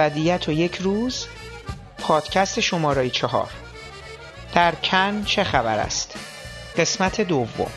ابدیت و یک روز پادکست شماره چهار. در کن چه خبر است؟ قسمت دوم.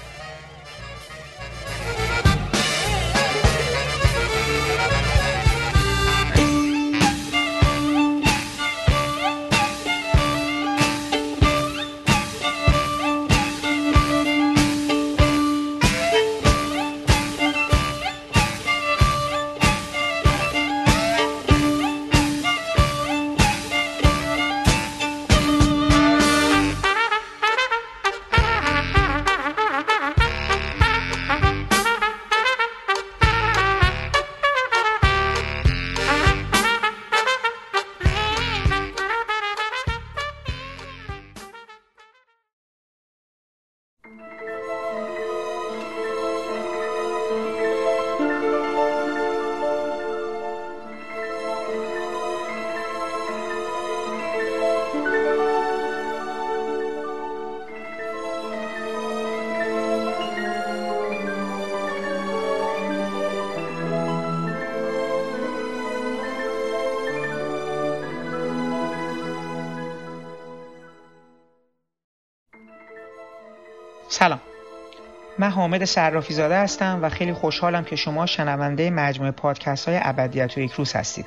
حامد صرافی زاده هستم و خیلی خوشحالم که شما شنونده مجموعه پادکست های ابدیت و یک روز هستید.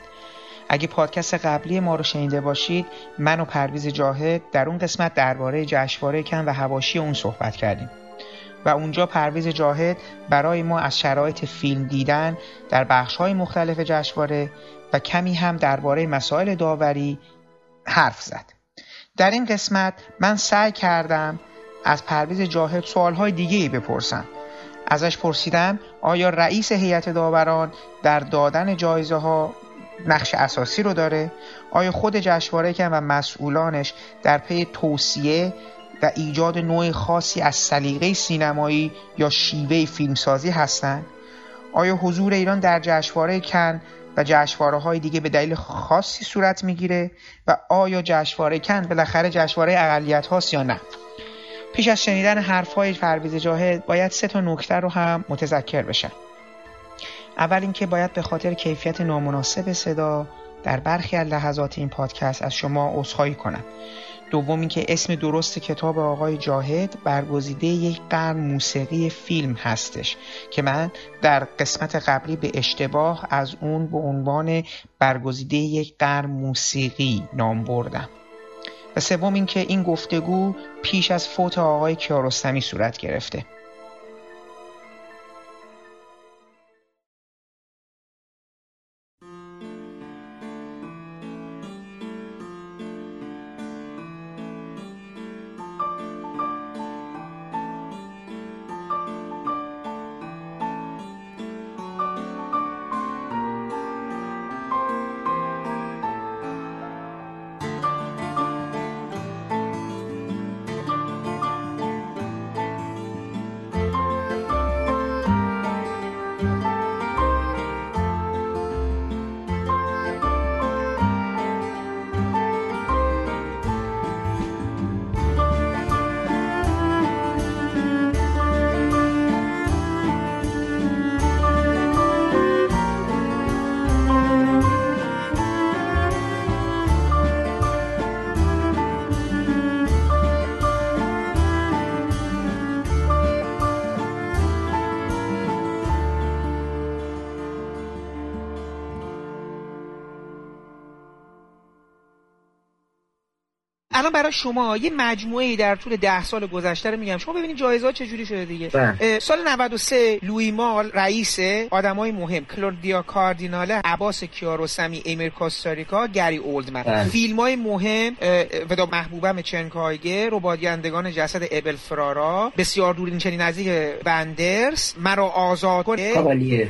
اگه پادکست قبلی ما رو شنیده باشید من و پرویز جاهد در اون قسمت درباره جشنواره کن و هواشی اون صحبت کردیم. و اونجا پرویز جاهد برای ما از شرایط فیلم دیدن در بخش های مختلف جشنواره و کمی هم درباره مسائل داوری حرف زد. در این قسمت من سعی کردم از پرویز جاهد سوالهای دیگه ای بپرسم ازش پرسیدم آیا رئیس هیئت داوران در دادن جایزه ها نقش اساسی رو داره؟ آیا خود جشنواره کن و مسئولانش در پی توصیه و ایجاد نوع خاصی از سلیقه سینمایی یا شیوه فیلمسازی هستند؟ آیا حضور ایران در جشنواره کن و جشنواره های دیگه به دلیل خاصی صورت می‌گیره و آیا جشنواره کن بالاخره جشنواره اقلیت هاست یا نه؟ پیش از شنیدن حرفهای پرویز جاهد باید سه تا نکته رو هم متذکر بشن اول اینکه باید به خاطر کیفیت نامناسب صدا در برخی از لحظات این پادکست از شما عذرخواهی کنم. دوم اینکه اسم درست کتاب آقای جاهد برگزیده یک قرن موسیقی فیلم هستش که من در قسمت قبلی به اشتباه از اون به عنوان برگزیده یک قرن موسیقی نام بردم. و سوم اینکه این گفتگو پیش از فوت آقای کیارستمی صورت گرفته. الان برای شما یه مجموعه ای در طول ده سال گذشته رو میگم. شما ببینید جایزه ها چجوری شده دیگه. بله. سال 93 لوی مال رئیس آدمای مهم کلودیا کاردیناله عباس کیاروسمی ایمر کاستاریکا گری اولدمن. بله. فیلم های مهم ودا محبوبم چنکایگه ربادیندگان جسد ابل فرارا بسیار دورین چنین نزدیک بندرز مرا آزاد کنه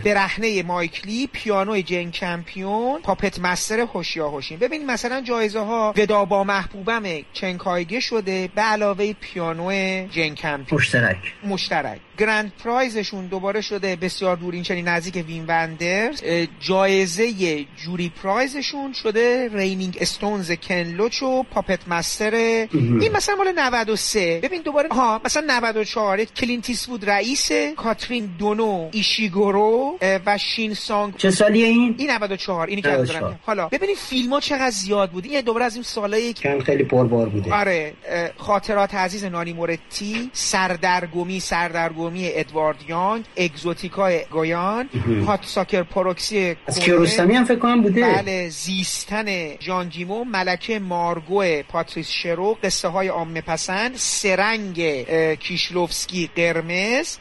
برهنه مایکلی پیانو جن کمپیون پاپت مستر هوشیا هوشین ببینید مثلا جایزه ها ودا با محبوبم چنکایگه شده به علاوه پیانو جن کمپیون مشترک. مشترک. grand prize شون دوباره شده بسیار دور این چنین نزدیک ویم وندرز. جایزه jury prize شون شده Raining Stones کن لوچ و Puppet Master این مثلا مال 93 ببین دوباره ها مثلا 94 کلینت ایستوود رئیس کاترین دنوو ایشیگورو و شین سانگ. چه سالیه این؟ این 94 اینی که حالا ببینید فیلم ها چقدر زیاد بود. این دوباره از این سالایی که خیلی پربار بوده. آره خاطرات عزیز نانی مورتی سردرگمی سردرگمی. ادوارد یانگ Exotica ی اگویان Hudsucker Proxy از کیارستمی هم فکر کنم بوده. بله زیستن ژانگ ییمو ملکه مارگو پاتریس شرو قصه های عامه پسند سه رنگ کیشلوفسکی قرمز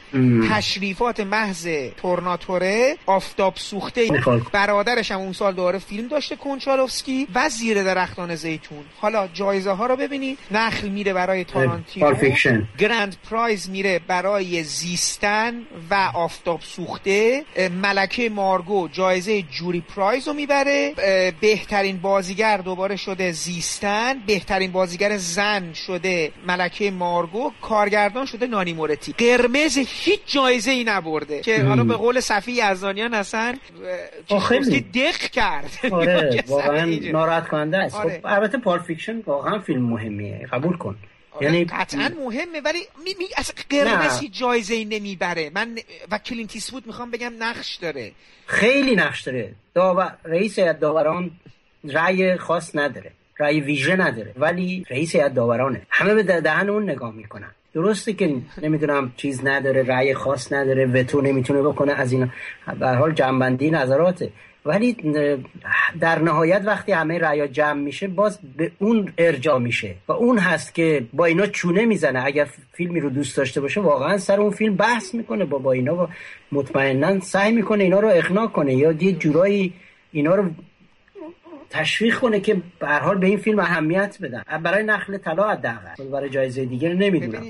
تشریفات محض تورناتوره آفتاب سوخته. برادرش هم اون سال دوباره فیلم داشته کنچالوفسکی و زیر درختان زیتون. حالا جایزه ها رو ببینید. نخل میره برای تارانتینو. grand prize میره برای زیستن و آفتاب سوخته ملکه مارگو جایزه jury prize رو می‌بره. بهترین بازیگر دوباره شده زیستن بهترین بازیگر زن شده ملکه مارگو کارگردان شده نانی مورتی. قرمز هیچ جایزه ای نبرده. که حالا به قول صفی یزدانیان هستن خیلی. دق کرد. آره واقعا ناراحت کننده است. آره. خب البته Pulp Fiction واقعا فیلم مهمیه. قبول کن. آره یعنی قطعا مهمه ولی می, می اصلا قرمزی جایزه ای نمی‌بره. من و کلینت بود می‌خوام بگم نقش داره. خیلی نقش داره. داور رئیس هیئت داوران رأی خاص نداره. رأی ویژه نداره ولی رئیس هیئت داورانه. همه به دهن اون نگاه می‌کنن. درسته که نمی‌دونم چیز نداره رأی خاص نداره وتو نمی‌تونه بکنه از اینا. به حال جنبندی نظراته. ولی در نهایت وقتی همه رأی جمع میشه باز به اون ارجاع میشه و اون هست که با اینا چونه می‌زنه. اگر فیلمی رو دوست داشته باشه واقعا سر اون فیلم بحث می‌کنه با با اینا و مطمئنا سعی می‌کنه اینا رو اقناع کنه یا یه جورایی اینا رو تشویق کنه که به حال به این فیلم اهمیت بدن. برای نخل طلا حداقل. برای جایزه دیگه نمی‌دونم.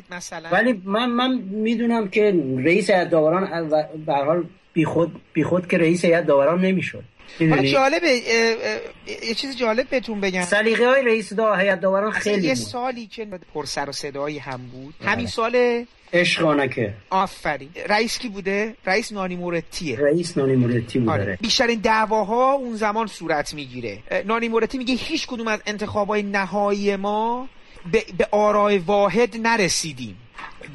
ولی من من می‌دونم که رئیس داوران به حال بیخود بیخود که رئیس هیئت داوران نمی‌شد. حالا جالبه یه چیز جالب بهتون بگم. سلیقه های رئیس دا هیئت داوران خیلی یه سالی که پر سر و صدایی هم بود. بله. همین سال عشقانکه آفرین. رئیس کی بوده؟ رئیس نانی مورتیه رئیس نانی مورتی بوده. آره. بیشترین دعواها اون زمان صورت می‌گیره. نانی مورتی میگه هیچ کدوم از انتخابای نهایی ما به, به آرای واحد نرسیدیم.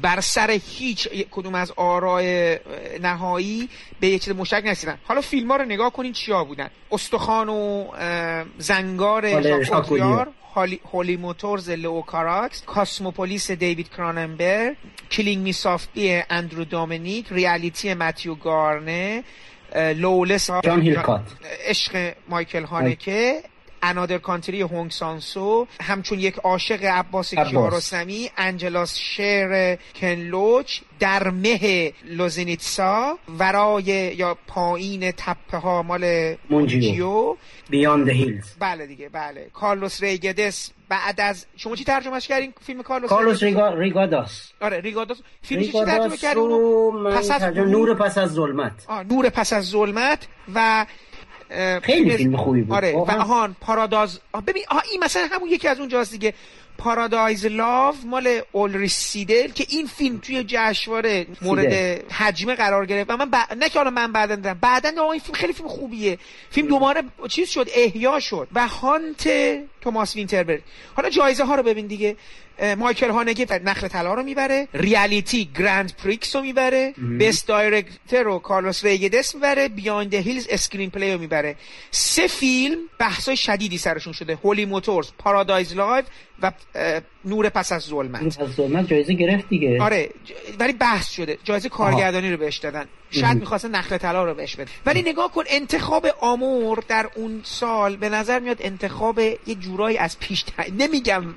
بر سر هیچ کدوم از آرای نهایی به یه چیز مشترک نرسیدن. حالا فیلم ها رو نگاه کنین چیا بودن. استخوان و زنگار ژاکوتیار هولی موتورز لو کاراکس کاسموپولیس دیوید کراننبر کلینگ می سافتی اندرو دومینیک ریالیتی متیو گارنه لولس جان هیلکات. عشق مایکل هانکه In Another Country هونگ سانگسو همچون یک عاشق عباس, عباس. کیارستمی Angels' Share کن لوچ در مه لوزنیتسا ورای یا پایین تپه ها مال مونجیو بیاند هیلز بله دیگه بله کارلوس ریگدس بعد از شما چی ترجمهش کردین فیلم کارلوس کارلوس ریگا... ریگاداس آره ریگاداس فیلم چی ترجمه کردین پس از نور پس از ظلمت آه نور پس از ظلمت و خیلی فیلم خوبی بود. آره و آهان پاراداز ببین آها این مثلا همون یکی از اون جاست دیگه. پارادایز لاو مال اولریش سیدل که این فیلم توی جشنواره مورد هجمه قرار گرفت. و من ب... نه که حالا من بعدا دیدم بعدا این فیلم خیلی فیلم خوبیه. فیلم دوباره چیز شد احیا شد. و Hunt توماس وینتربرگ. حالا جایزه ها رو ببین دیگه. مایکل هانکه نخل طلا رو می‌بره. Reality Grand Prix رو می‌بره. Best Director رو کارلوس ریگاداس می‌بره. Beyond Hills Screenplay رو می‌بره. سه فیلم بحثای شدیدی سرشون شده. Holy Motors Paradise Love و نور پس از ظلمت. از ظلمت جایزه گرفت دیگه. آره ولی بحث شده. جایزه کارگردانی رو بهش دادن. شاید می‌خواستن نخل طلا رو بهش بده ولی نگاه کن انتخاب آمور در اون سال به نظر میاد انتخاب یه جورایی از پیش نمیگم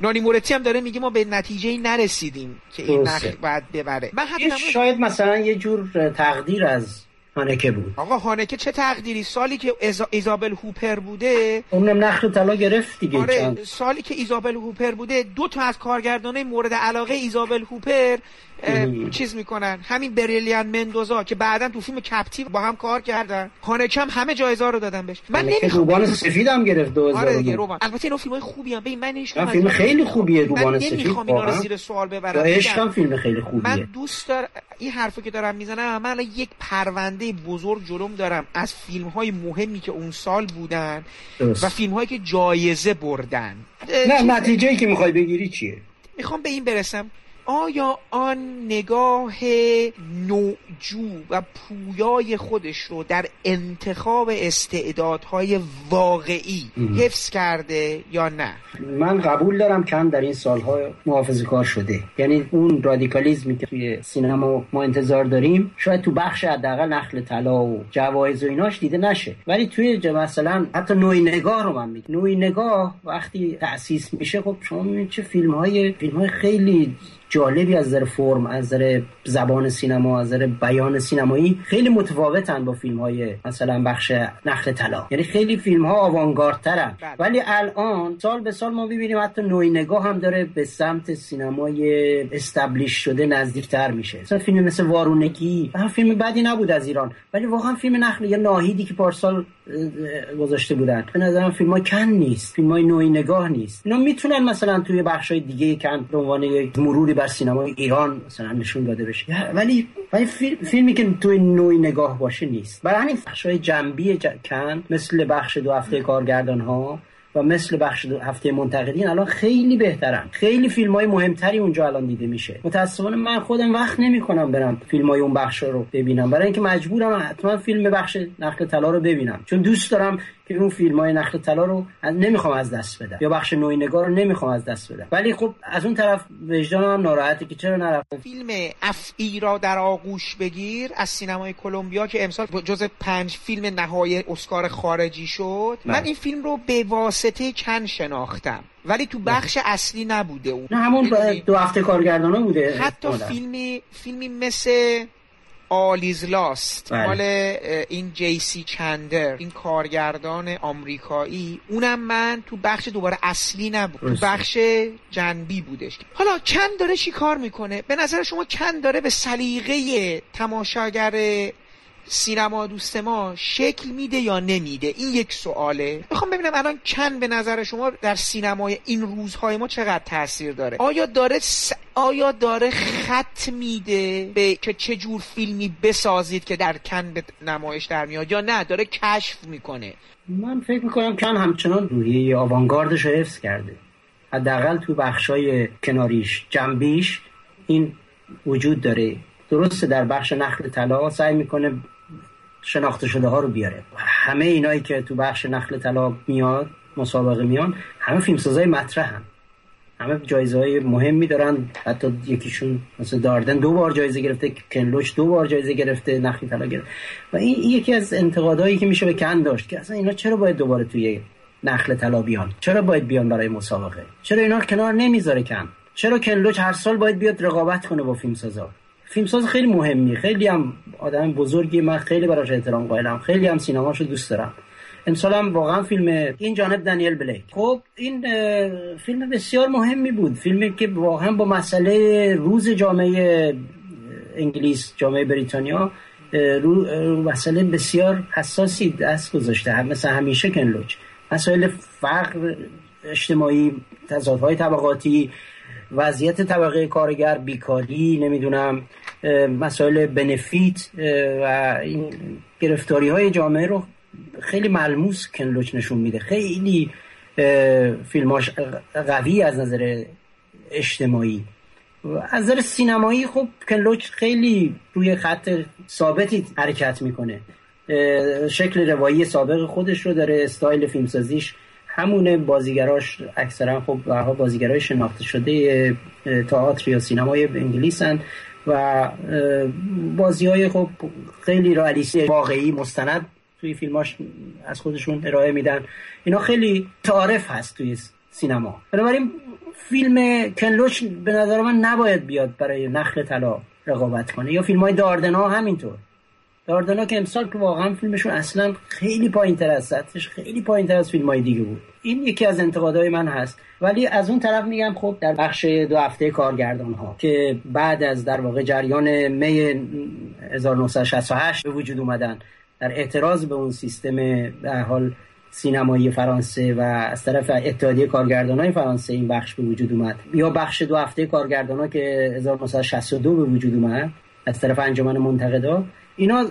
نانی مورتی هم داره میگه ما به نتیجه نرسیدیم که این نخل باید ببره. من شاید مثلا یه جور تقدیر از هانکه بود. آقا هانکه چه تقدیری؟ سالی که ایزابل هوپر بوده اونم نخل طلا گرفت دیگه. آره. سالی که ایزابل هوپر بوده دو تا از کارگردانای مورد علاقه ایزابل هوپر چیز می‌کنن. همین بریلیان مندوزا که بعدا تو فیلم کپتیو با هم کار کردن. هانکم همه جایزه رو دادن بهش. من نمی‌خوام روبان سفید هم گرفت 2000 آره دیگه روبان. البته اینا فیلمای خوبی هم ببین من نمی‌خوام فیلم خیلی خوبیه روبان سفید من نمی‌خوام اینا رو زیر سوال ببرم. عشقم فیلم خیلی خوبیه. من دوست دارم این حرفو که دارم می‌زنم من یک پرونده بزرگ جلوم دارم از فیلم های مهمی که اون سال بودن درست. و فیلم هایی که جایزه بردن. نه نتیجه که می‌خوای بگیری چیه؟ می‌خوام به این برسم. آیا آن نگاه نوجو و پویای خودش رو در انتخاب استعدادهای واقعی حفظ کرده یا نه؟ من قبول دارم کم در این سالها محافظه کار شده. یعنی اون رادیکالیزمی که توی سینما ما انتظار داریم شاید تو بخش حداقل نخل طلا و جوایز و ایناش دیده نشه. ولی توی مثلا حتی نوعی نگاه رو من میگم. نوعی نگاه وقتی تأسیس میشه خب شما می‌بینید چه فیلم های فیلم های خیلی جالبی از نظر فرم از نظر زبان سینما از نظر بیان سینمایی خیلی متفاوتن با فیلم های مثلا بخش نخل طلا. یعنی خیلی فیلم ها آوانگاردترن. بله. ولی الان سال به سال ما ببینیم حتی نوعی نگاه هم داره به سمت سینمای استبلیش شده نزدیکتر میشه. مثلا فیلم مثل وارونگی فیلم بدی نبود از ایران. ولی واقعا فیلم نخل یا ناهیدی که پارسال گذاشته بودن. به نظرم فیلم ها کن نیست. فیلم های نوعی نگاه نیست. اینا می‌تونن مثلا توی بخش های دیگه کن به عنوان یک مروری بر سینمای ایران مثلا نشون داده بشه. ولی ولی فیلمی که توی نوعی نگاه باشه نیست. برای همین بخش های جنبی کن مثل بخش دو هفته کارگردان ها و مثل بخش هفته منتقدین الان خیلی بهترن. خیلی فیلم های مهمتری اونجا الان دیده میشه. متاسفانه من خودم وقت نمی‌کنم برم فیلم های اون بخش رو ببینم. برای اینکه مجبورم حتما فیلم بخش نقل طلا رو ببینم. چون دوست دارم که اون فیلم های نخل طلا رو نمی‌خوام از دست بدم. یا بخش نوعی نگار رو نمی‌خوام از دست بدم. ولی خب از اون طرف وجدانم هم ناراحته که چرا نرفتم فیلم افعی را در آغوش بگیر از سینمای کلمبیا که امسال جز پنج فیلم نهایی اسکار خارجی شد. من, من این فیلم رو به واسطه کن شناختم. ولی تو بخش اصلی نبوده اون. نه همون دو هفته کارگردانه بوده حتی فیلمی فیلمی مثل آلیز لاست بله. مال این جیسی چندر این کارگردان آمریکایی. اونم من تو بخش دوباره اصلی نبود. تو بخش جنبی بودش. حالا کن داره چی کار می‌کنه؟ به نظر شما کن داره به سلیقه تماشاگر سینما دوست ما شکل میده یا نمیده؟ این یک سواله. می‌خوام ببینم الان کن به نظر شما در سینمای این روزهای ما چقدر تاثیر داره؟ آیا داره س... آیا داره خط میده به که چه جور فیلمی بسازید که در کن به نمایش در میاد یا نه؟ داره کشف می‌کنه. من فکر می‌کنم کن همچنان روحیه آوانگاردش رو حفظ کرده. حداقل تو بخشای کناریش جنبیش این وجود داره. درسته در بخش نخل طلا سعی می‌کنه شناخته شده ها رو بیاره. همه اینایی که تو بخش نخل طلا میاد مسابقه میان همه فیلمسازای مطرح هم. همه جایزه های مهمی دارن. حتی یکیشون مثل داردن دو بار جایزه گرفته کنلوچ دو بار جایزه گرفته نخل طلا گرفته. و این یکی از انتقادهایی که میشه به کن داشت که اصلا اینا چرا باید دوباره توی نخل طلا بیان؟ چرا باید بیان برای مسابقه؟ چرا اینا کنار نمی‌ذاره کن چرا کنلوچ هر سال باید بیاد رقابت کنه با فیلمسازا؟ فیلمساز خیلی مهمی. خیلی هم آدم بزرگی من خیلی براش احترام قائلم. خیلی هم سینماشو دوست دارم. امسال هم واقعا فیلم این جانب دنیل بلیک. خب این فیلم بسیار مهمی بود. فیلمی که واقعا با مسئله روز جامعه انگلیس جامعه بریتانیا رو, مسئله بسیار حساسی دست گذاشته. مثل همیشه کنلوچ مسائل فقر اجتماعی تضادهای طبقاتی وضعیت طبقه کارگر بیکاری نمی‌دونم مسائل بنفیت و این گرفتاری های جامعه رو خیلی ملموس کنلوچ نشون میده. خیلی فیلماش قوی از نظر اجتماعی. از نظر سینمایی خب کنلوچ خیلی روی خط ثابتی حرکت می‌کنه. شکل روایی سابق خودش رو داره استایل فیلمسازیش همون بازیگراش اکثرا خب بازیگرای شناخته شده تئاتر یا سینمای انگلیسن و بازی های خب خیلی رئالیستی واقعی مستند توی فیلماش از خودشون ارائه میدن. اینا خیلی تعارف هست توی سینما. بنابراین فیلم کنلوش به نظر من نباید بیاد برای نخل طلا رقابت کنه یا فیلم های داردنا همینطور. داردنا که امسال که واقعا فیلمشون اصلا خیلی پایین تر از سطحش خیلی پایین تر از فیلم های دیگه بود. این یکی از انتقادهای من هست. ولی از اون طرف میگم خب در بخش دو هفته کارگردان ها که بعد از در واقع جریان می 1968 به وجود اومدن در اعتراض به اون سیستم در حال سینمایی فرانسه و از طرف اتحادیه کارگردان های فرانسه این بخش به وجود اومد. یا بخش دو هفته کارگردان ها که 1962 به وجود اومد از طرف انجمن منتقدا اینا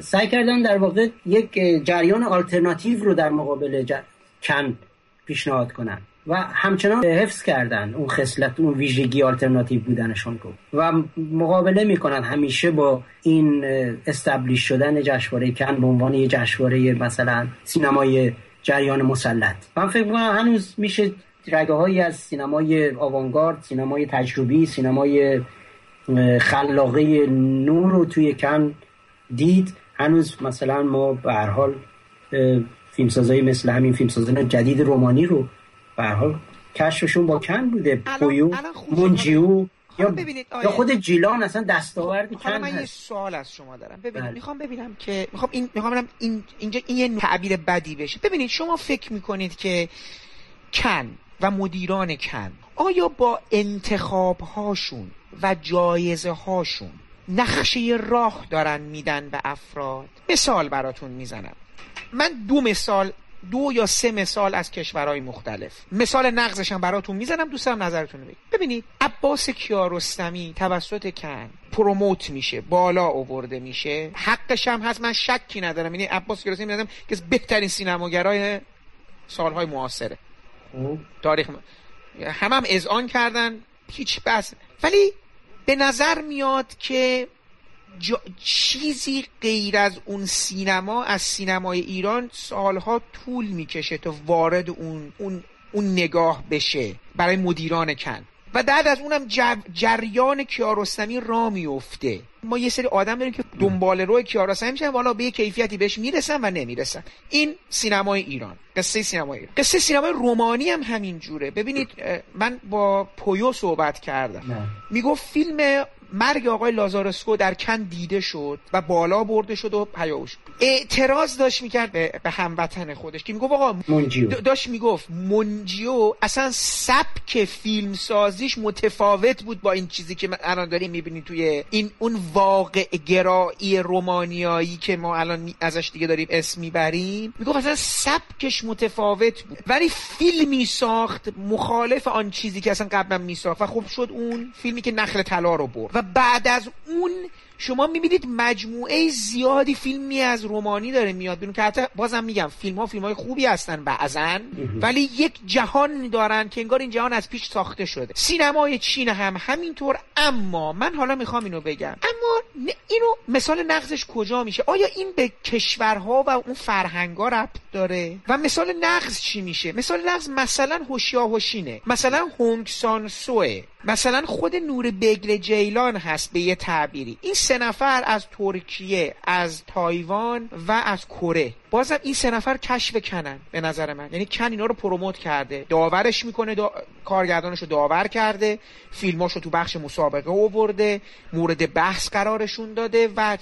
سعی کردن در واقع یک جریان آلترناتیو رو در مقابل کن پیشنهاد کنن. و همچنان حفظ کردن اون خصلت اون ویژگی آلترناتیو بودنشون رو. و مقابله می‌کنن همیشه با این استبلیش شدن جشنواره کن به عنوان یه جشنواره مثلا سینمای جریان مسلط. من فکر کنم هنوز میشه رگه هایی از سینمای آوانگارد سینمای تجربی سینمای خلاقه نور رو توی کن دید هنوز مثلا ما به هر حال فیلمسازایی مثل همین فیلمسازان جدید رومانی رو به هر حال کشفشون با کن بوده. پویو منجیو یا, یا خود جیلان اصلا دستاورد کن من یه سوال از شما دارم. ببینید بله. می‌خوام ببینم که می‌خوام این می‌خوام ببینم این اینجا این یه تعبیر بدی بشه. ببینید شما فکر می‌کنید که کن و مدیران کن آیا با انتخاب هاشون و جایزه هاشون نقشه راه دارن میدن به افراد. مثال براتون می‌زنم. من دو مثال دو یا سه مثال از کشورهای مختلف. مثال نقضش هم براتون می‌زنم دوستان نظرتون بگید ببینید عباس کیارستمی توسط کن پروموت میشه بالا آورده میشه. حقش هم هست من شکی ندارم. یعنی عباس کیارستمی می‌دونم که بهترین سینماگرای سالهای معاصره. خب. تاریخ هم هم اذعان کردن هیچ بس ولی به نظر میاد که چیزی غیر از اون سینما از سینمای ایران سالها طول می‌کشه تا وارد اون, اون, اون نگاه بشه. برای مدیران کن. و بعد از اونم جریان کیارستمی را میفته ما یه سری آدم داریم که دنبال روی کیارستمی میشن والا به یه کیفیتی بهش می‌رسن و نمی‌رسن. این سینمای ایران قصه سینمای ایران. قصه سینمای رومانی هم همین جوره. ببینید من با پویو صحبت کردم. می‌گفت فیلم مرگ آقای لازارسکو در کن دیده شد و بالا برده شد و پیاوش. اعتراض داشت می‌کرد به, به هموطن خودش که می‌گفت آقا منجیو. داشت می‌گفت منجیو اصلا سبک فیلم سازیش متفاوت بود با این چیزی که الان داریم می‌بینیم توی این اون واقع گرایی رومانیایی که ما الان ازش دیگه داریم اسم می‌بریم. می‌گفت اصلا سبکش متفاوت بود. ولی فیلمی ساخت مخالف آن چیزی که اصلا قبلا میساخت و خب شد اون فیلمی که نخل طلا رو برد. و بعد از اون شما می‌بینید مجموعه زیادی فیلمی از رومانی داره میاد بیرون که حتی بازم میگم فیلم ها فیلم های خوبی هستن بعضا ولی یک جهان دارن که انگار این جهان از پیش ساخته شده. سینمای چین هم همینطور اما من حالا می‌خوام اینو بگم. اما اینو مثال نقضش کجا میشه؟ آیا این به کشورها و اون فرهنگا ربط داره؟ و مثال نقض چی میشه؟ مثال نقض مثلا هوشیاهوشینه. مثلا هونگ سان سوه. مثلا خود نور بگل جیلان هست به یه تعبیری. این سه نفر از ترکیه از تایوان و از کره. بازم این سه نفر کشف کنن به نظر من. یعنی کن اینا رو پروموت کرده. داورش می‌کنه دا... کارگردانش رو داور کرده فیلماش رو تو بخش مسابقه آورده مورد بحث قرارشون داده و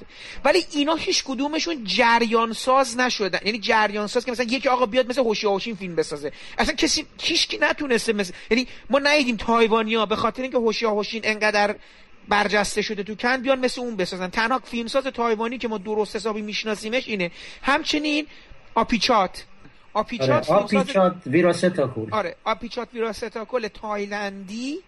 ولی اینا هیچ کدومشون جریان ساز نشدن. یعنی جریان ساز که مثلا یکی آقا بیاد مثل هوشیاوشین فیلم بسازه. اصلا کسی هیچ نتونسته مثل یعنی ما ندیدیم تایوانیا به خاطر اینکه هوشیاوشین انقدر برجسته شده تو کن بیان مثل اون بسازن. تنها فیلمساز تایوانی که ما درست حسابی میشناسیمش اینه. همچنین آپیچات. آپیچات آره. آپیچات ویراستاکول. آره آپیچات ویراستاکول تایلندی.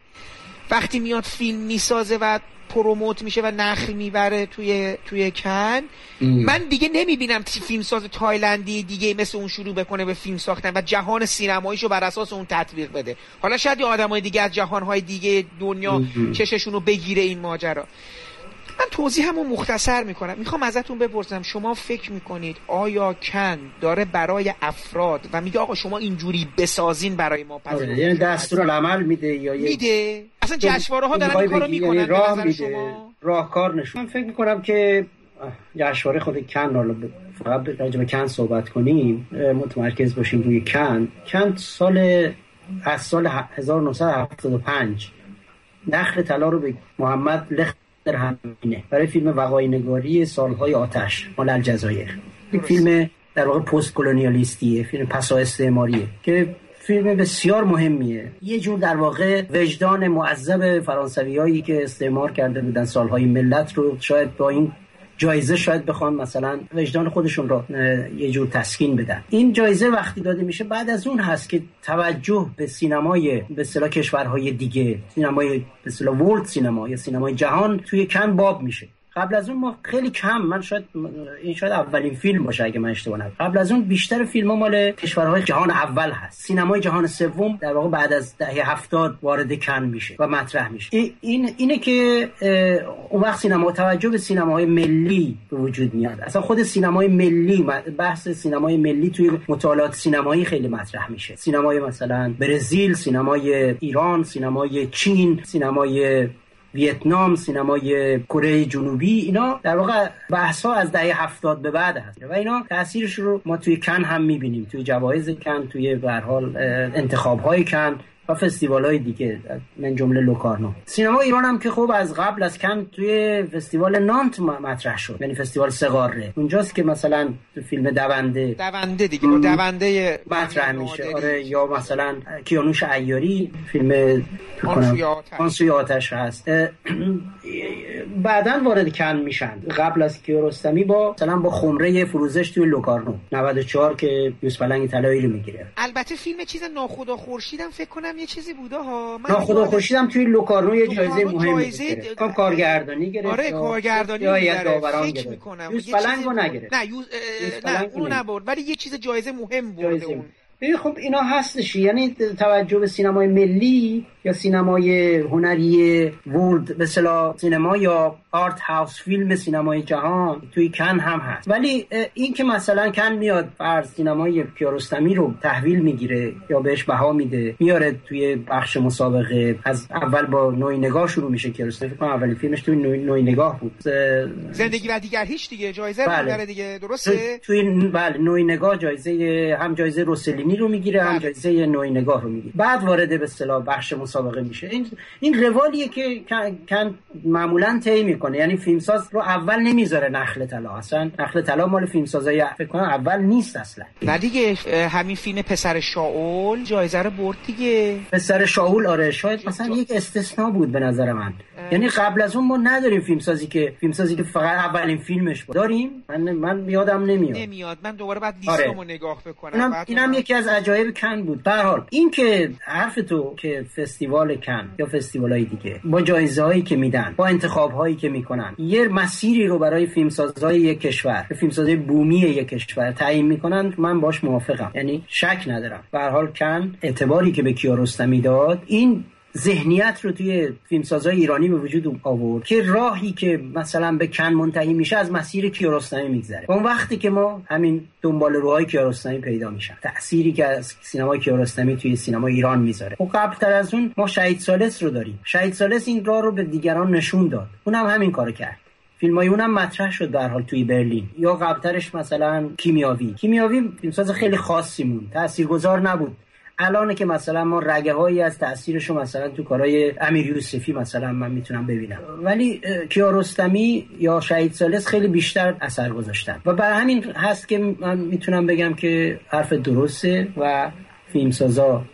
وقتی میاد فیلم می‌سازه و promote میشه و نخل می‌بره توی توی کن. من دیگه نمی‌بینم فیلمساز تایلندی دیگه مثل اون شروع بکنه به فیلم ساختن و جهان سینماییشو بر اساس اون تطبیق بده. حالا شاید آدمای دیگه از جهانهای دیگه دنیا چششون رو بگیره این ماجرا. من توضیح همون مختصر می‌کنم. می‌خوام ازتون بپرسم شما فکر می‌کنید آیا کن داره برای افراد و میگه آقا شما اینجوری بسازین برای ما پس آره، یعنی دستور العمل میده یا میده؟ اصلا جشنواره ها دارن این کارو می‌کنن یعنی راه میده راهکار نشون. من فکر می‌کنم که جشنواره خود کن حالا فقط راجع به کن صحبت کنیم متمرکز باشیم روی کن. کن سال از سال 1975 نخل طلا رو به محمد لختر همینه. برای فیلم وقای نگاری سالهای آتش مال الجزایر یک فیلم در واقع پست کلونیالیستیه فیلم پسا استعماریه که فیلم بسیار مهمیه. یه جور در واقع وجدان معذب فرانسوی هایی که استعمار کرده بودن سالهای ملت رو. شاید با این جایزه شاید بخوان مثلا وجدان خودشون رو یه جور تسکین بدن. این جایزه وقتی داده میشه بعد از اون هست که توجه به سینمای به اصطلاح کشورهای دیگه سینمای به اصطلاح ورلد سینما یا سینمای جهان توی کن باب میشه. قبل از اون ما خیلی کم من شاید این شاید اولین فیلم باشه اگه من اشتباه نکنم. قبل از اون بیشتر فیلم ها مال کشورهای جهان اول هست. سینمای جهان سوم در واقع بعد از دهه هفتاد وارد کن میشه و مطرح میشه. این اینه که اون وقت سینما توجه به سینماهای ملی به وجود میاد. اصلا خود سینمای ملی بحث سینمای ملی توی مطالعات سینمایی خیلی مطرح میشه. سینمای مثلا برزیل سینمای ایران سینمای چین سینمای ویتنام سینمای کره جنوبی اینا در واقع بحث ها از دهه هفتاد به بعد هست. و اینا تاثیرش رو ما توی کن هم می‌بینیم توی جوایز کن توی به حال انتخاب های کن. و فستیوال های دیگه من جمله لوکارنو. سینما ایران هم که خوب از قبل از کن توی فستیوال نانت مطرح شد. یعنی فستیوال سقاره. اونجاست که مثلا فیلم دونده دونده دیگه دونده مطرح میشه. آره یا مثلا کیانوش ایاری فیلم آنسوی آتش. هست. بعدا وارد کن میشن. قبل از کیارستمی با مثلا با خمره فروزش توی لوکارنو. 94 که یوسف پلنگ طلایی رو می‌گیره. البته فیلم چیز ناخدا خورشیدم فکر کنم یه چیزی بوده ها؟ من ناخدا خورشیدم توی لوکارنو یه جایزه مهم گرفت. کارگردانی گرفت آره کارگردانی داوران گرفت. یوزپلنگو نگرفت. نه یوز... نه اونو نبرد. ولی یه چیز جایزه مهم برده اون. خب اینا هستش. یعنی توجه به سینمای ملی یا سینمای هنری world cinema یا art house film سینمای جهان توی کن هم هست. ولی این که مثلا کن میاد فرض سینمای کیارستمی رو تحویل می‌گیره یا بهش بها میده میاره توی بخش مسابقه. از اول با نوعی نگاه شروع میشه کیارستمی فکر اولین فیلمش توی نوعی نگاه بود. زندگی و دیگر هیچ دیگه. جایزه بله. دیگه. درسته؟ توی بله نوعی نگاه جایزه هم جایزه روسلینی رو می‌گیره هم بله. جایزه نوعی نگاه رو می‌گیره بعد وارد به اصطلاح بخش مسابقه میشه. این این روالیه که کن معمولا طی می‌کنه. یعنی فیلمساز رو اول نمی‌ذاره نخل طلا. اصلا نخل طلا مال فیلمسازای فکر کنم اول نیست اصلا. نه دیگه همین فیلم پسر شاول جایزه رو برد دیگه. پسر شاول آره شاید مثلا یک استثنا بود به نظر من. یعنی قبل از اون ما نداریم فیلمسازی که فیلمسازی که فقط اولین فیلمش بود. داریم؟ من من یادم نمیاد. نمیاد. من دوباره بعد لیستمو آره. نگاه بکنم. اینم, اینم یکی از عجایب کن بود. به حال این که حرف تو که فستیوال کن یا فستیوال های دیگه با جایزه هایی که میدن با انتخاب هایی که می‌کنن یه مسیری رو برای فیلمسازهای یک کشور فیلمسازهای بومی یک کشور تعیین می‌کنن من باش موافقم. یعنی شک ندارم. به حال کن اعتباری که به کیارستمی داد این ذهنیت رو توی فیلمسازهای ایرانی به وجود آورد که راهی که مثلا به کن منتهی میشه از مسیر کیارستمی میگذره. اون وقتی که ما همین دنبال روهای کیارستمی پیدا میشن تأثیری که از سینما کیارستمی توی سینما ایران می‌ذاره. و خب قبل تر از اون ما شهید سالس رو داریم. شهید سالس این راه رو به دیگران نشون داد. اونم همین کارو کرد. فیلم های اونم مطرح شد در حال توی برلین. یا قبلترش مثلا کیمیاوی. کیمیاوی فیلمساز خیلی خاصی مون تاثیرگذار نبود. الان که مثلا ما رگه هایی از تاثیرشو مثلا تو کارهای امیر یوسفی مثلا من می‌تونم ببینم. ولی کیارستمی یا شهید سالس خیلی بیشتر اثر گذاشتن. و برای همین هست که من می‌تونم بگم که حرف درسته و فیلمسازا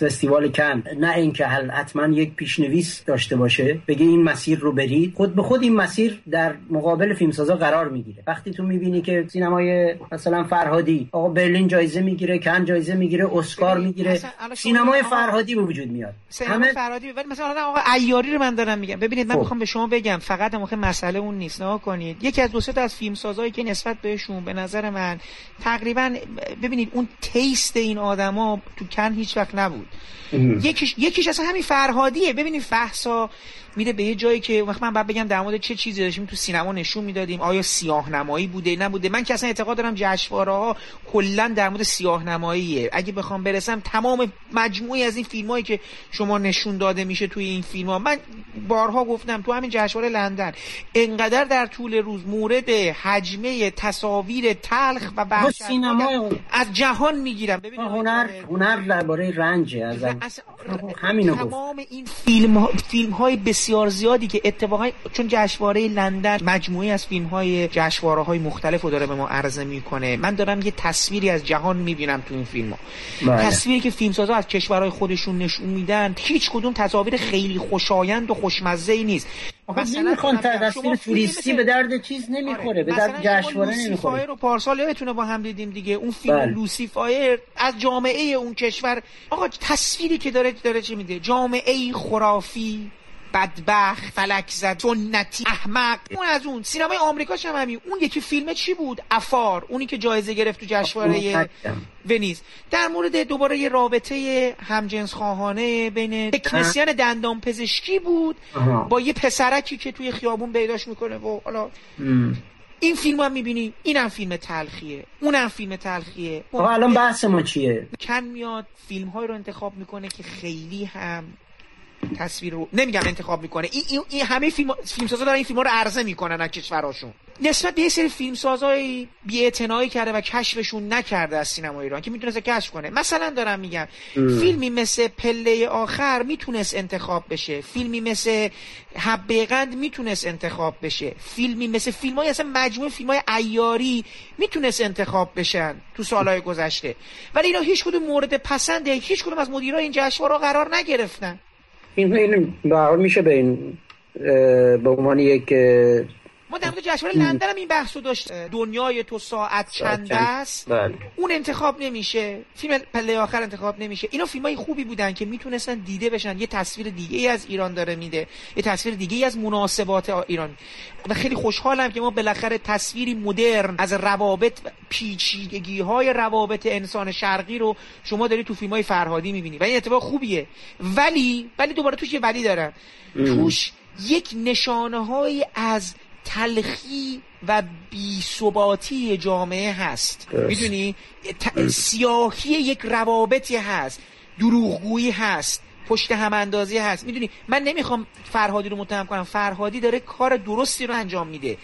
فستیوال کن نه اینکه حتما یک پیشنویس داشته باشه بگه این مسیر رو برید. خود به خود این مسیر در مقابل فیلمسازا قرار می‌گیره. وقتی تو می‌بینی که سینمای مثلا فرهادی آقا برلین جایزه می‌گیره کن جایزه می‌گیره اسکار می‌گیره سینمای فرهادی به وجود میاد. همه فرهادی ولی مثلا آقا عیاری رو من دارم میگم. ببینید من خب. می‌خوام به شما بگم فقط موقع مسئله اون نیست. نه کنید. یکی از دو تا از فیلمسازایی که نسبت بهشون به نظر من تقریبا ببینید اون تیست این آدما تو کن هیچ وقت نبود. یکیش, یکیش اصلا همین فرهادیه. ببینید فحسا میره به یه جایی که وقت من بعد بگم در مورد چه چیزی داشتیم تو سینما نشون می‌دادیم. آیا سیاه نمایی بوده نبوده؟ من که اصلا اعتقاد دارم جشنواره ها کلا در مورد سیاه نماییه اگه بخوام برسم تمام مجموعی از این فیلم هایی که شما نشون داده میشه توی این فیلم ها من بارها گفتم تو همین جشنواره لندن انقدر در طول روز مورد حجمه تصاویر تلخ و سینما از جهان می‌گیرم. هنر هنر درباره رنج از همینو تمام این فیلم ها... فیلم های بسیار زیادی که اتفاقا چون جشنواره لندن مجموعه از فیلم های جشنواره های مختلف رو داره به ما عرضه می‌کنه من دارم یه تصویری از جهان می‌بینم تو این فیلم ها بله. تصویری که فیلمسازا از کشورهای خودشون نشون میدن هیچ کدوم تصاویر خیلی خوشایند و خوشمزه ای نیست مثلا نمی‌خوان تصویر توریستی به درد چیز نمی‌خوره آره. به درد جشنواره نمی‌خوره رو پارسال یادتونه با هم دیدیم دیگه اون فیلم بله. لوسیفایر از جامعه اون کشور آقا تصویری که داره داره چی میده جامعه خرافی بدبخت فلک زده سنتی احمق. اون از اون سینمای آمریکاش هم همین. اون یکی فیلم چی بود؟ افار. اونی که جایزه گرفت تو جشنواره ونیز. در مورد دوباره یه رابطه همجنس خواهانه بین تکنسیان دندان پزشکی بود با یه پسرکی که توی خیابون پیداش می‌کنه و حالا این فیلم هم می‌بینی. اینم فیلم تلخیه. اونم فیلم تلخیه. الان بحث ما چیه؟ کن میاد فیلم های رو انتخاب می‌کنه که خیلی هم تصویر رو نمیگم انتخاب می‌کنه. این, این همه فیلم فیلمسازا دارن این فیلم رو عرضه می‌کنن از کشوراشون. نسبت به یه سری فیلمسازای بی‌اعتنایی کرده و کشفشون نکرده از سینما ایران که می‌تونست کشف کنه. مثلا دارم میگم فیلمی مثل پله آخر می‌تونست انتخاب بشه. فیلمی مثل حبه قند می‌تونست انتخاب بشه. فیلمی مثل فیلم های اصلا مجموعه فیلم های ایاری می‌تونست انتخاب بشن تو سالهای گذشته. ولی اینا هیچ کدوم مورد پسنده هیچ کدوم از مدیرای این جشنواره قرار نگرفتن. این این میشه به این به عنوان یک ما در مورد جشنواره لندن هم این بحثو داشت دنیای تو ساعت چند است؟ بله. اون انتخاب نمیشه. فیلم پله آخر انتخاب نمیشه. اینا فیلم های خوبی بودن که می‌تونستن دیده بشن. یه تصویر دیگه ای از ایران داره میده. یه تصویر دیگه ای از مناسبات ایران. و خیلی خوشحالم که ما بالاخره تصویری مدرن از روابط پیچیدگی های روابط انسان شرقی رو شما داری تو فیلم های فرهادی می‌بینی. و این اتفاق خوبیه. ولی ولی دوباره توش یه ولی دارم. توش یک نشانه از تلخی و بیثباتی جامعه هست. می‌دونی؟ سیاهی یک روابطی هست. دروغگویی هست. پشت هم اندازی هست. می‌دونی؟ من نمی‌خوام فرهادی رو متهم کنم. فرهادی داره کار درستی رو انجام میده.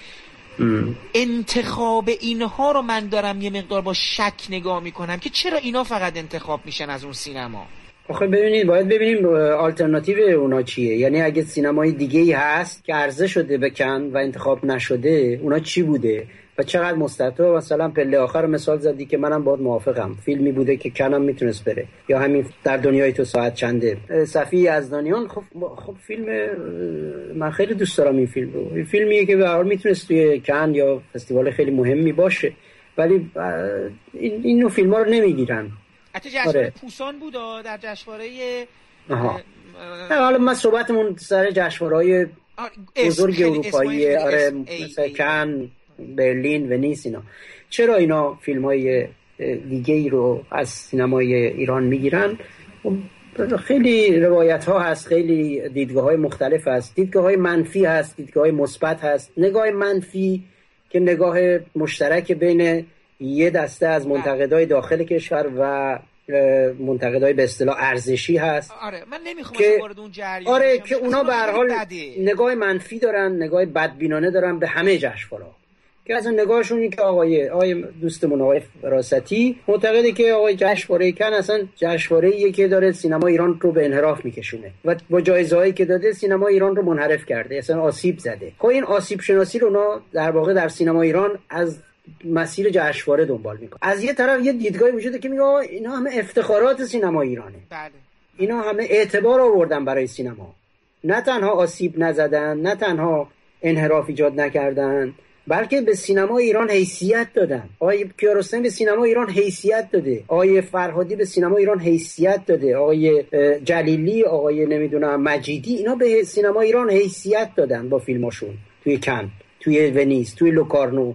انتخاب اینها رو من دارم یه مقدار با شک نگاه می‌کنم که چرا اینا فقط انتخاب میشن از اون سینما؟ آخه ببینید باید ببینیم آلترناتیو اونا چیه. یعنی اگه سینمای دیگه ای هست که عرضه شده بکن و انتخاب نشده اونا چی بوده؟ و چقدر مستطا مثلا پله آخر مثال زدی که منم باید موافقم. فیلمی بوده که کنم می‌تونست بره. یا همین در دنیای تو ساعت چنده. صفی از دانیان خب خب فیلم من خیلی دوست دارم این فیلم رو. این فیلمیه که به می‌تونست توی کن یا فستیوال خیلی مهمی باشه. ولی این اینو فیلم ها رو نمی‌گیرن. حتی جشنواره آره. پوسان بود در جشنواره حالا ما صحبتمون سر جشنواره بزرگ اروپایی آره مثل کن برلین ونیس اینا. چرا اینا فیلم های دیگه ای رو از سینمای ایران می‌گیرن؟ خب، خیلی روایت ها هست خیلی دیدگاه های مختلف هست. دیدگاه های منفی هست دیدگاه های مثبت هست. نگاه منفی که نگاه مشترک بین یه دسته از منتقدای داخل کشور و منتقدای به اصطلاح ارزشی هست آره من نمی‌خوام که وارد اون جریان آره که اونا به هر حال نگاه منفی دارن نگاه بدبینانه دارن به همه جشنواره که از اون نگاهشون این که آقای آقای دوستمون آقای فراستی معتقده که آقای جشنواره کن اصلا جشنواره که داره سینما ایران رو به انحراف میکشونه و با جایزه که داده سینما ایران رو منحرف کرده اصلا آسیب زده. خب این آسیب شناسی رو اونا در واقع در سینما ایران از مسیر جشنواره دنبال می‌کنه. از یه طرف یه دیدگاهی وجوده که میگه اینا همه افتخارات سینما ایرانه. بله. اینا همه اعتبار آوردن برای سینما. نه تنها آسیب نزدن نه تنها انحراف ایجاد نکردن بلکه به سینما ایران حیثیت دادن. آقای کیارستمی به سینما ایران حیثیت داده. آقای فرهادی به سینما ایران حیثیت داده. آقای جلیلی آقای نمی‌دونم مجیدی اینا به سینما ایران حیثیت دادن با فیلماشون. توی کن توی ونیز توی لوکارنو.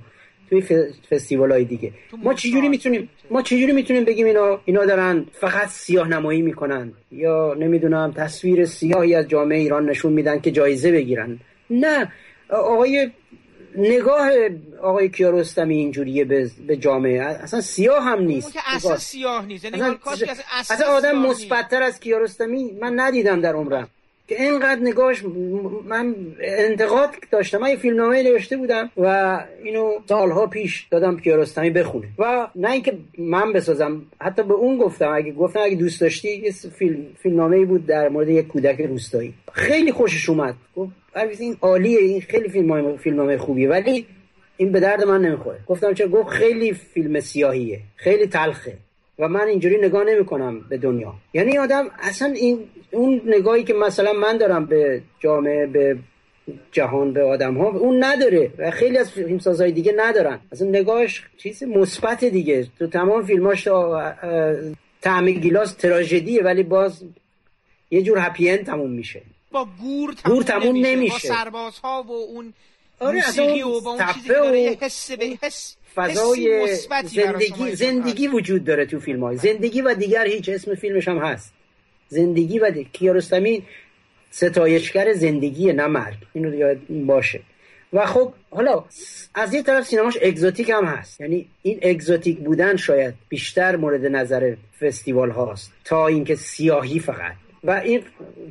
توی فستیوال های دیگه. ما چجوری می‌تونیم ما چجوری می‌تونیم بگیم اینا اینا دارن فقط سیاه نمایی می‌کنن؟ یا نمی‌دونم تصویر سیاهی از جامعه ایران نشون میدن که جایزه بگیرن؟ نه. آقای نگاه آقای کیارستمی اینجوریه به, جامعه. اصلا سیاه هم نیست. که اصلا سیاه نیست. یعنی اصلا, اصلا, آدم مثبتتر از کیارستمی من ندیدم در عمرم. که اینقدر نگاهش من انتقاد داشتم. من یه فیلمنامه نوشته بودم و اینو سالها پیش دادم کیارستمی بخونه و نه اینکه من بسازم حتی به اون گفتم. اگه گفتم اگه دوست داشتی یه فیلم فیلمنامه بود در مورد یک کودک روستایی. خیلی خوشش اومد. گفت این عالیه. این خیلی فیلم فیلمنامه خوبیه. ولی این به درد من نمی‌خوره. گفتم چه گفت خیلی فیلم سیاهیه. خیلی تلخه. و من اینجوری نگاه نمی کنم به دنیا. یعنی آدم اصلا این اون نگاهی که مثلا من دارم به جامعه به جهان به آدم ها اون نداره و خیلی از فیلمسازهای دیگه ندارن. اصلا نگاهش چیز مثبت دیگه. تو تمام فیلماش تعم گیلاس تراژدیه ولی باز یه جور هپی تموم میشه. با گور تموم, گور تموم نمیشه. نمیشه. با سربازها و اون آره موسیقی و با اون چیزی که داره حس به حس فضای زندگی زندگی وجود داره تو فیلم های زندگی و دیگر هیچ اسم فیلمش هم هست. زندگی و کیارستمی ستایشگر زندگی نه مرگ. اینو یاد باشه. و خب حالا از یه طرف سینماش اگزوتیک هم هست. یعنی این اگزوتیک بودن شاید بیشتر مورد نظر فستیوال هاست. تا اینکه سیاهی فقط. و این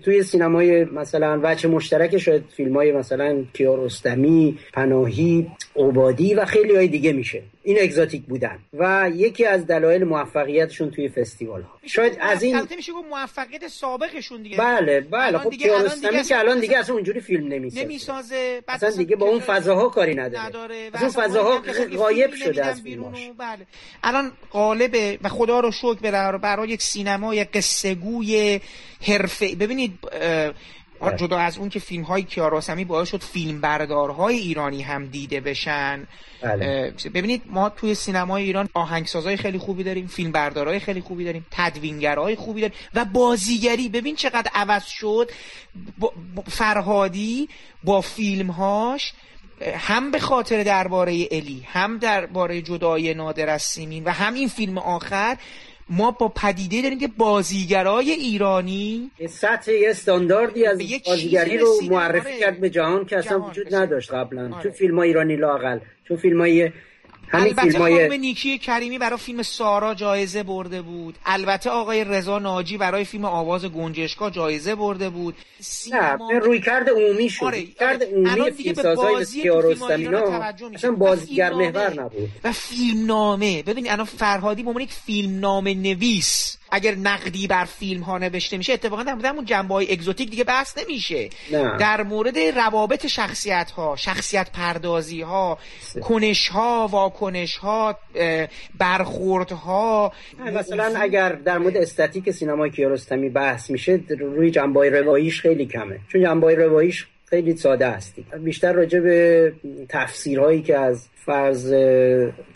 توی سینمای مثلا وجه مشترک شاید فیلم های مثلا کیارستمی پناهی عبادی و خیلی های دیگه میشه. این exotic بودن. و یکی از دلایل موفقیتشون توی فستیوال ها شاید از این میشه موفقیت سابقشون دیگه. بله بله. خب کیارستمی که الان دیگه اصلا اونجوری فیلم نمی‌سازه. نمی‌سازه اصلا دیگه با اون فضاها کاری نداره, نداره. اون فضاها غایب شده از فیلماش بله. الان غالبه و خدا رو شکر برای یک سینما یک قصه گوی حرفه ببینید. جدا از اون که فیلم های کیاراسمی باعث شد فیلم بردارهای ایرانی هم دیده بشن. بله. ببینید ما توی سینمای ایران آهنگسازهای خیلی خوبی داریم فیلم بردارهای خیلی خوبی داریم تدوینگرهای خوبی داریم و بازیگری. ببین چقدر عوض شد. فرهادی با فیلمهاش هم به خاطر درباره الی هم درباره جدای نادر از سیمین و هم این فیلم آخر ما با پدیده داریم که بازیگرای ایرانی سطح یه استانداردی از بازیگری رو معرفی کرد به جهان که اصلا وجود نداشت قبلا. آره. تو فیلم های ایرانی لاقل تو فیلم های همین البته های... نیکی کریمی برای فیلم سارا جایزه برده بود. البته آقای رضا ناجی برای فیلم آواز گنجشکا جایزه برده بود. سینما... نه رویکرد عمومی شد. آره. کرد عمومی فیلمسازهای مثل کیارستمی اصلا بازیگر محور نبود. و فیلم نامه. ببینید الان فرهادی به عنوان یک فیلم نامه نویس اگر نقدی بر فیلم ها نوشته میشه اتفاقا در مورد همون جنبه های اگزوتیک دیگه بحث نمیشه. نه. در مورد روابط شخصیت ها شخصیت پردازی ها کنش ها واکنش ها برخورد ها مثلا اگر در مورد استتیک سینما کیارستمی بحث میشه روی جنبه های رواییش خیلی کمه. چون جنبه های رواییش خیلی ساده هستی بیشتر راجع به تفسیرهایی که از فرض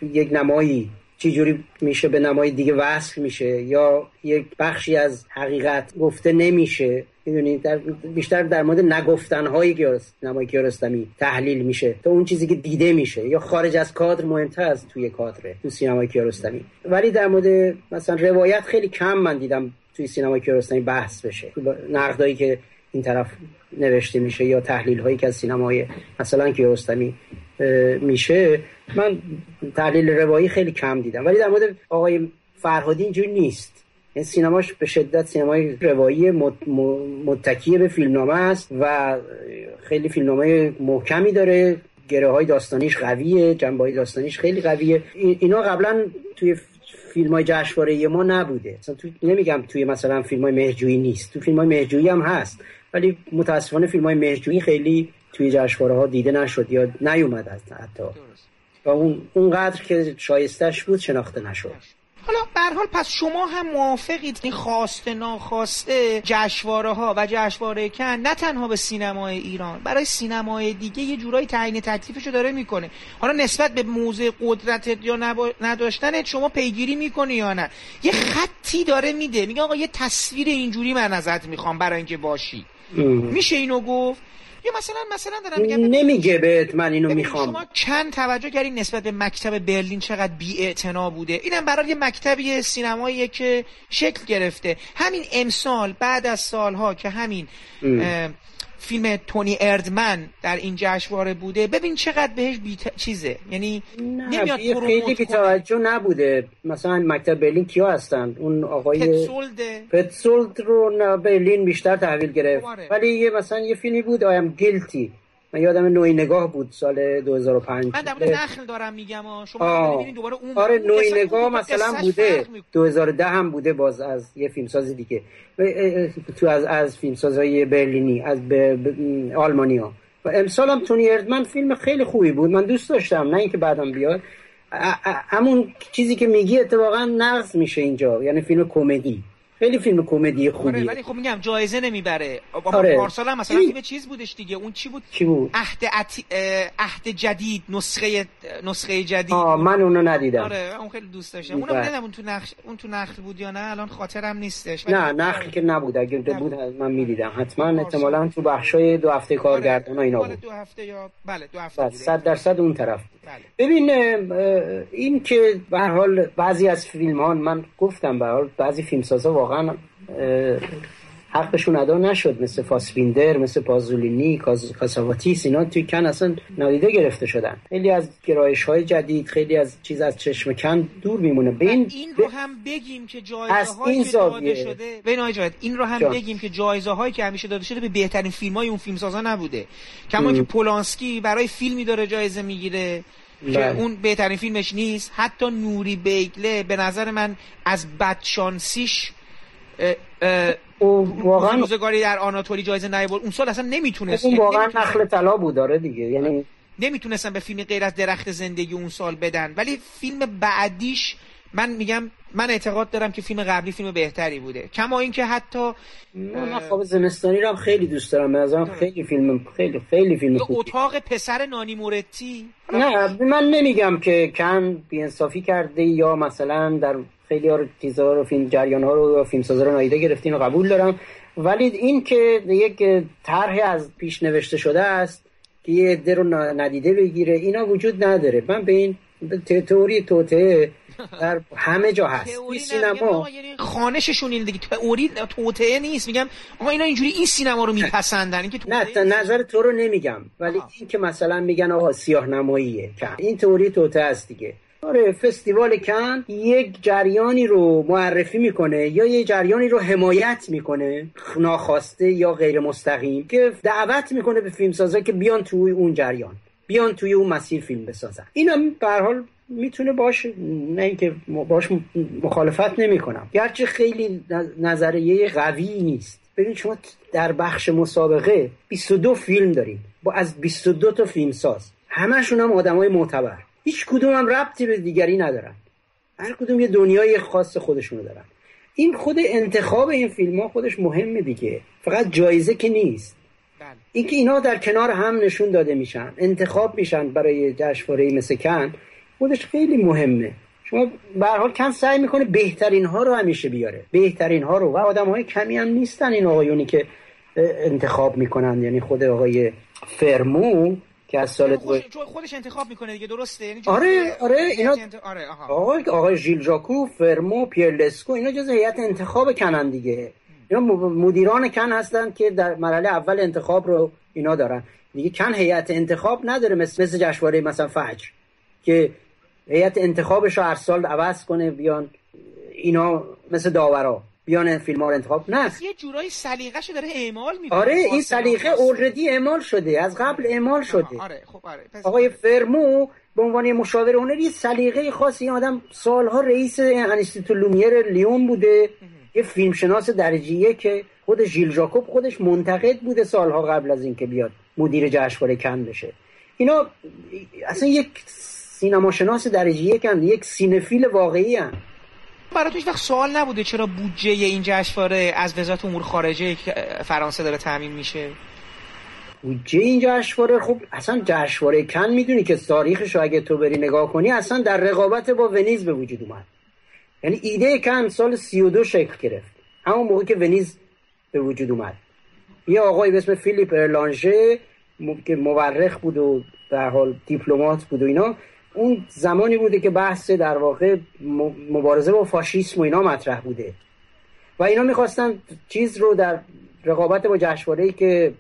یک نمایی چجوری میشه به نمای دیگه وصل میشه یا یک بخشی از حقیقت گفته نمیشه؟ می‌دونید در بیشتر در مورد نگفتن های نمای کیارستمی تحلیل میشه تا اون چیزی که دیده میشه یا خارج از کادر مهمتر از توی کادره تو سینمای کیارستمی ولی در مورد مثلا روایت خیلی کم من دیدم توی سینمای کیارستمی بحث بشه. نقدایی که این طرف نوشته میشه یا تحلیل هایی که از سینمای مثلا کیارستمی میشه من تحلیل روایی خیلی کم دیدم ولی در مورد آقای فرهادی اینجوری نیست. این سینماش به شدت سینمای روایی متکیه به فیلمنامه است و خیلی فیلمنامه محکمی داره. گره های داستانیش قویه جنبه داستانیش خیلی قویه. اینا قبلا توی فیلم های جشنواره ما نبوده. مثلا تو نمیگم توی مثلا فیلم های مهجویی نیست. تو فیلم های مهجویی هم هست. ولی متاسفانه فیلم های مهجویی خیلی توی جشنواره ها دیده نشد یا نیومد حتی. و اون اونقدر که شایستش بود شناخته نشد. حالا به حال پس شما هم موافقید این خواسته ناخواسته جشواره ها و جشواره کن نه تنها به سینمای ایران برای سینمای دیگه یه جورایی تعیین تکلیفشو داره می‌کنه. حالا نسبت به موزه قدرت یا نبا... نداشتن شما پیگیری می‌کنه یا نه؟ یه خطی داره میده. میگه آقا یه تصویر اینجوری من ازت می‌خوام برای اینکه باشی. میشه اینو گفت؟ یا مثلا مثلا دارم میگم نمیگه بهت من اینو می‌خوام. شما چند توجه کردین نسبت به مکتب برلین چقدر بی بوده؟ اینم برای یه مکتبی سینماییه که شکل گرفته. همین امسال بعد از سالها که همین فیلم تونی اردمن در این جشنواره بوده. ببین چقدر بهش بی چیزه. یعنی نمیاد خیلی بی توجه نبوده. مثلا مکتب برلین کیا هستن؟ اون آقای پتسولد. رو برلین بیشتر تحویل گرفت. آره. ولی یه مثلا یه فیلمی بود آیم گیلتی من یادم نوعی نگاه بود سال 2005 من در نخل دارم میگم شما دوباره اون آره نوعی نگاه مثلا بوده. 2010 هم بوده باز از یه فیلمساز دیگه. تو از از فیلمسازهای برلینی از ب... آلمانی ها و امسال هم تونی اردمن فیلم خیلی خوبی بود. من دوست داشتم نه اینکه بعدم بیاد. همون چیزی که میگی اتفاقا نقص میشه اینجا. یعنی فیلم کمدی. خیلی فیلم کمدی آره ولی خب میگم جایزه نمی‌بره. آره. پارسال هم مثلا فیلم چیز بودش دیگه. اون چی بود؟ چی بود؟ عهد اتی... عهد جدید نسخه نسخه جدید. آه من اونو ندیدم. آره اون خیلی دوست داشتم. اونم بله. ندیدم اون تو نقش اون تو نخل بود یا نه الان خاطرم نیستش. نه خب نخل که نبود. اگه بود من می‌دیدم. حتما احتمالاً تو بخشای دو هفته کارگردان اینا بود. دو هفته یا بله دو هفته 100 درصد اون طرف. بله. ببین این که به حال بعضی از فیلم ها من گفتم به حال بعضی فیلمسازا واقعا حقشون ادا نشد مثل فاسبیندر مثل پازولینی کاساواتیس اینا توی کن اصلا نادیده گرفته شدن. خیلی از گرایش های جدید خیلی از چیز از چشم کن دور میمونه. به این, رو هم بگیم که جایزه هایی که داده شده این رو هم جان. بگیم که جایزه هایی که همیشه داده شده به بهترین فیلم های اون فیلم سازا نبوده. کما که پولانسکی برای فیلمی داره جایزه می‌گیره که بله. اون بهترین فیلمش نیست. حتی نوری بیگله به نظر من از بدشانسیش واقعا روزگاری در آناتولی جایزه نیاورد. اون سال اصلا نمی‌تونست اون واقعا نخل طلا بود داره دیگه. یعنی نمی‌تونستن به فیلم غیر از درخت زندگی اون سال بدن. ولی فیلم بعدیش من میگم من اعتقاد دارم که فیلم قبلی فیلم بهتری بوده. کما اینکه حتی من خواب زمستانی رو هم خیلی دوست دارم. از خیلی فیلم خیلی خیلی فیلم خوب اتاق پسر نانی مورتی؟ نه من نمیگم که کم بیانصافی کرده یا مثلا در خیلی ها رو چیزا رو فیلم جریان ها رو فیلم سازا رو نایده گرفتین و قبول دارم. ولی این که یک طرح از پیش نوشته شده است که یه عده رو ندیده بگیره اینا وجود نداره. من به این تئوری توته در همه جا هست. این سینما یعنی خانششون این دیگه. تئوری توته نیست. میگم آقا اینا اینجوری این سینما رو میپسندن. اینکه نه نظر تو رو نمیگم. ولی این که مثلا میگن آقا سیاه نماییه این تئوری توته است دیگه. آره فستیوال کن یک جریانی رو معرفی می‌کنه یا یک جریانی رو حمایت می‌کنه ناخواسته یا غیر مستقیم که دعوت می‌کنه به فیلمسازا که بیان توی اون جریان بیان توی اون مسیر فیلم بسازن. اینم به حال می‌تونه باش نه اینکه باش مخالفت نمی‌کنم. گرچه خیلی نظریه قوی نیست. ببین شما در بخش مسابقه 22 فیلم داریم با از 22 تا فیلمساز همشون هم آدمای معتبر. هیچ کدوم هم ربطی به دیگری ندارن. هر کدوم یه دنیای خاص خودشونو دارن. این خود انتخاب این فیلم ها خودش مهمه دیگه. فقط جایزه که نیست. بله. اینکه اینا در کنار هم نشون داده میشن انتخاب میشن برای جشنواره مثل کن خودش خیلی مهمه. شما به حال کن سعی می‌کنه بهترین ها رو همیشه بیاره. بهترین ها رو. و آدم های کمی هم نیستن این آقایونی که انتخاب می‌کنن. یعنی خود آقای فرمو که از سال خودش, خودش انتخاب می‌کنه دیگه درسته؟ یعنی آره آره اینا آره آقای آقای ژیل ژاکو فرمو پیرلسکو اینا جز هیئت انتخاب کنن دیگه. اینا مدیران کن هستن که در مرحله اول انتخاب رو اینا دارن. دیگه کن هیئت انتخاب نداره مثل مثل جشنواره مثلا فجر که هیئت انتخابش رو هر سال عوض کنه بیان اینا مثل داورا. بیان فیلم ها رو انتخاب نه. یه جورایی سلیقه‌شو داره اعمال می‌کنه. آره این سلیقه already اعمال شده. از قبل اعمال شده. آره خب آره آقای فرمو به عنوان مشاور هنری سلیقه خاصی آدم سالها رئیس انستیتو لومیر لیون بوده. یه فیلمشناس درجه که خود ژیل ژاکوب خودش منتقد بوده سالها قبل از اینکه بیاد مدیر جشنواره کن بشه. اینا اصلا یک سینما شناس درجه یک یک سینفیل واقعی هن. برای تو وقت سوال نبوده چرا بودجه این جشنواره از وزارت امور خارجه فرانسه داره تامین میشه؟ بودجه این جشنواره خب اصلا جشنواره کن می‌دونی که تاریخش اگه تو بری نگاه کنی اصلا در رقابت با ونیز به وجود اومد. یعنی ایده کن سال 32 شکل گرفت. همون موقع که ونیز به وجود اومد. یه آقای به اسم فیلیپ ارلانژه که مورخ بود و در حال دیپلمات بود و اینا اون زمانی بوده که بحث در واقع مبارزه با فاشیسم و اینا مطرح بوده. و اینا می‌خواستن چیز رو در رقابت با جشنواره‌ای که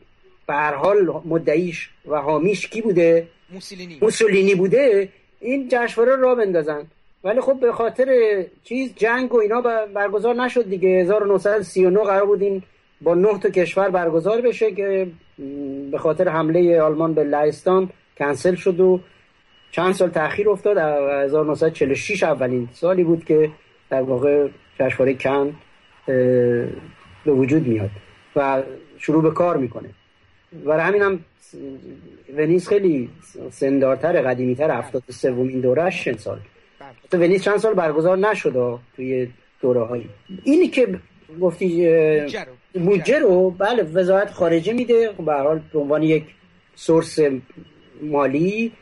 به هر حال مدعیش و حامیش کی بوده؟ موسولینی. موسولینی بوده. این جشنواره را بندازن. ولی خب به خاطر چیز جنگ و اینا برگزار نشد دیگه. 1939 قرار بود این با نه تا کشور برگزار بشه که به خاطر حمله آلمان به لهستان کنسل شد و چند سال تاخیر افتاد 1946 اولین سالی بود که در واقع جشنواره کن به وجود میاد و شروع به کار می‌کنه. برای همین هم ونیز خیلی سندارتر قدیمیتر افتاد سومین دورش چند سال. تو ونیز چند سال برگزار نشد توی دوره هایی اینی که گفتی بودجه رو بله وزارت خارجه میده. خب به حال به عنوان یک سورس مالی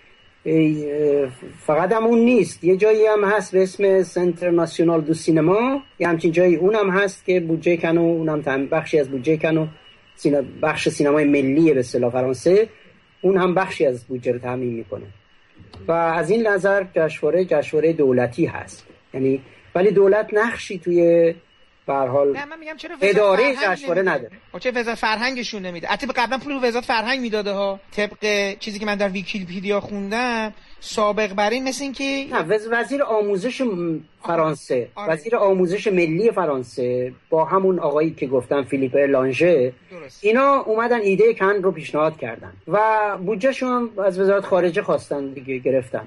فقط هم اون نیست. یه جایی هم هست به اسم سنتر ناسیونال دو سینما. یه همچین جایی اون هم هست که بودجه کنو اون هم بخشی از بودجه کنو بخش سینمای ملی به اصطلاح فرانسه. اون هم بخشی از بودجه رو تامین می‌کنه. و از این نظر جشنواره جشنواره دولتی هست. یعنی ولی دولت نقشی توی به حال نه من میگم چرا اداره جشنواره نداره. چه وزارت فرهنگشون نمیده. حتی قبلا پول وزارت فرهنگ می‌داده ها. طبق چیزی که من در ویکیپدیا خوندم سابق بر این مثل این که نه وزیر آموزش فرانسه. آره. وزیر آموزش ملی فرانسه با همون آقایی که گفتم فیلیپ لانژه اینا اومدن ایده کن رو پیشنهاد کردن. و بودجهشون از وزارت خارجه خواستن دیگه گرفتن.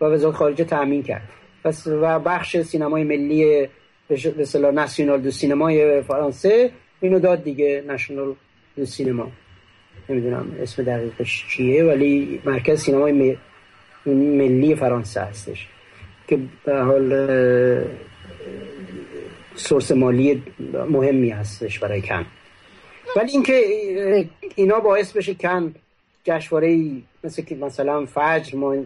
و وزارت خارجه تأمین کرد. پس و بخش سینمای ملی به اصطلاح ناسیونال دو سینمای فرانسه. اینو داد دیگه نشنال دو سینما نمی‌دونم اسم دقیقش چیه ولی مرکز سینمای ملی فرانسه هستش. که به حال سورس مالی مهمی هستش برای کن. ولی اینکه اینا باعث بشه کن جشنواره مثل که مثلا فجر ما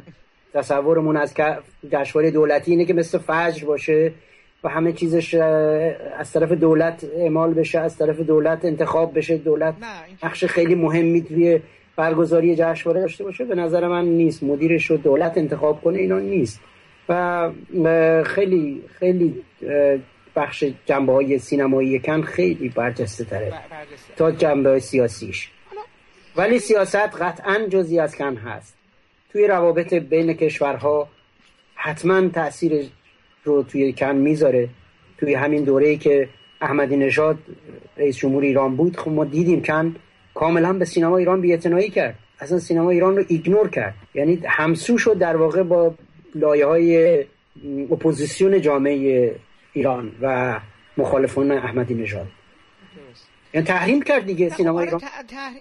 تصورمون از جشنواره دولتی اینه که مثل فجر باشه. و همه چیزش از طرف دولت اعمال بشه از طرف دولت انتخاب بشه دولت نقش خیلی مهمی توی برگزاری جشنواره داشته باشه به نظر من نیست. مدیرش رو دولت انتخاب کنه اینا نیست. و خیلی خیلی بخش جنبه های سینمایی کن خیلی برجسته تره تا جنبه سیاسیش. ولی سیاست قطعا جزی از کن هست. توی روابط بین کشورها حتما تاثیر رو توی کن می‌ذاره. توی همین دوره ای که احمدی نژاد رئیس جمهور ایران بود خب ما دیدیم کن کاملا به سینما ایران بی‌اعتنایی کرد. اصلا سینما ایران رو ignore کرد. یعنی همسو شد در واقع با لایه های اپوزیسیون جامعه ایران و مخالفان احمدی نژاد. یعنی تحریم کرد دیگه سینما آره، ایران.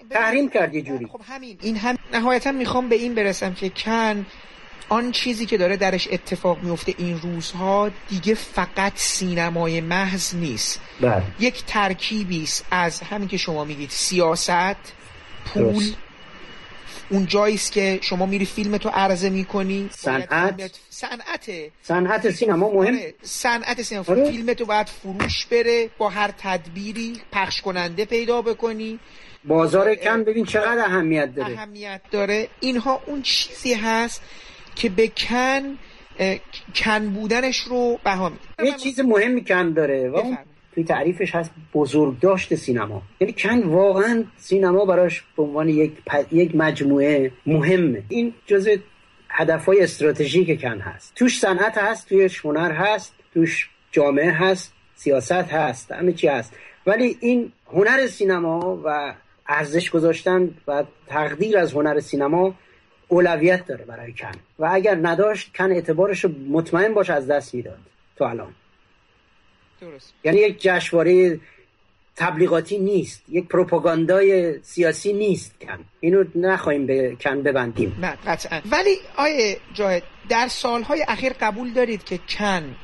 تحریم کرد یه جوری. خب همین. این هم نهایتا می‌خوام به این برسم که کن آن چیزی که داره درش اتفاق میفته این روزها دیگه فقط سینمای محض نیست. بله. یک ترکیبی است از همین که شما میگید سیاست پول. اون جایی است که شما میری فیلم تو عرضه می‌کنی. صنعت. صنعت. صنعت سینما مهم. آره، صنعت سینما. آره. فیلم تو باید فروش بره با هر تدبیری پخش کننده پیدا بکنی. بازار کم ببین چقدر اهمیت داره. اهمیت داره. اینها اون چیزی هست که به کن کن بودنش رو بها یه چیز مهمی کن داره و توی تعریفش هست بزرگ داشت سینما. یعنی کن واقعا سینما براش به عنوان یک, یک مجموعه مهمه. این جزء هدفهای استراتژیک کن هست. توش صنعت هست توش هنر هست توش جامعه هست سیاست هست همه چی هست. ولی این هنر سینما و ارزش گذاشتن و تقدیر از هنر سینما اولویت داره برای کن. و اگر نداشت کن اعتبارش مطمئن باش از دست می‌داد تو الان. درست. یعنی یک جشنواره تبلیغاتی نیست یک پروپاگاندای سیاسی نیست کن. اینو نخواهیم به کن ببندیم. نه قطعا. ولی آیه جاهد در سالهای اخیر قبول دارید که کن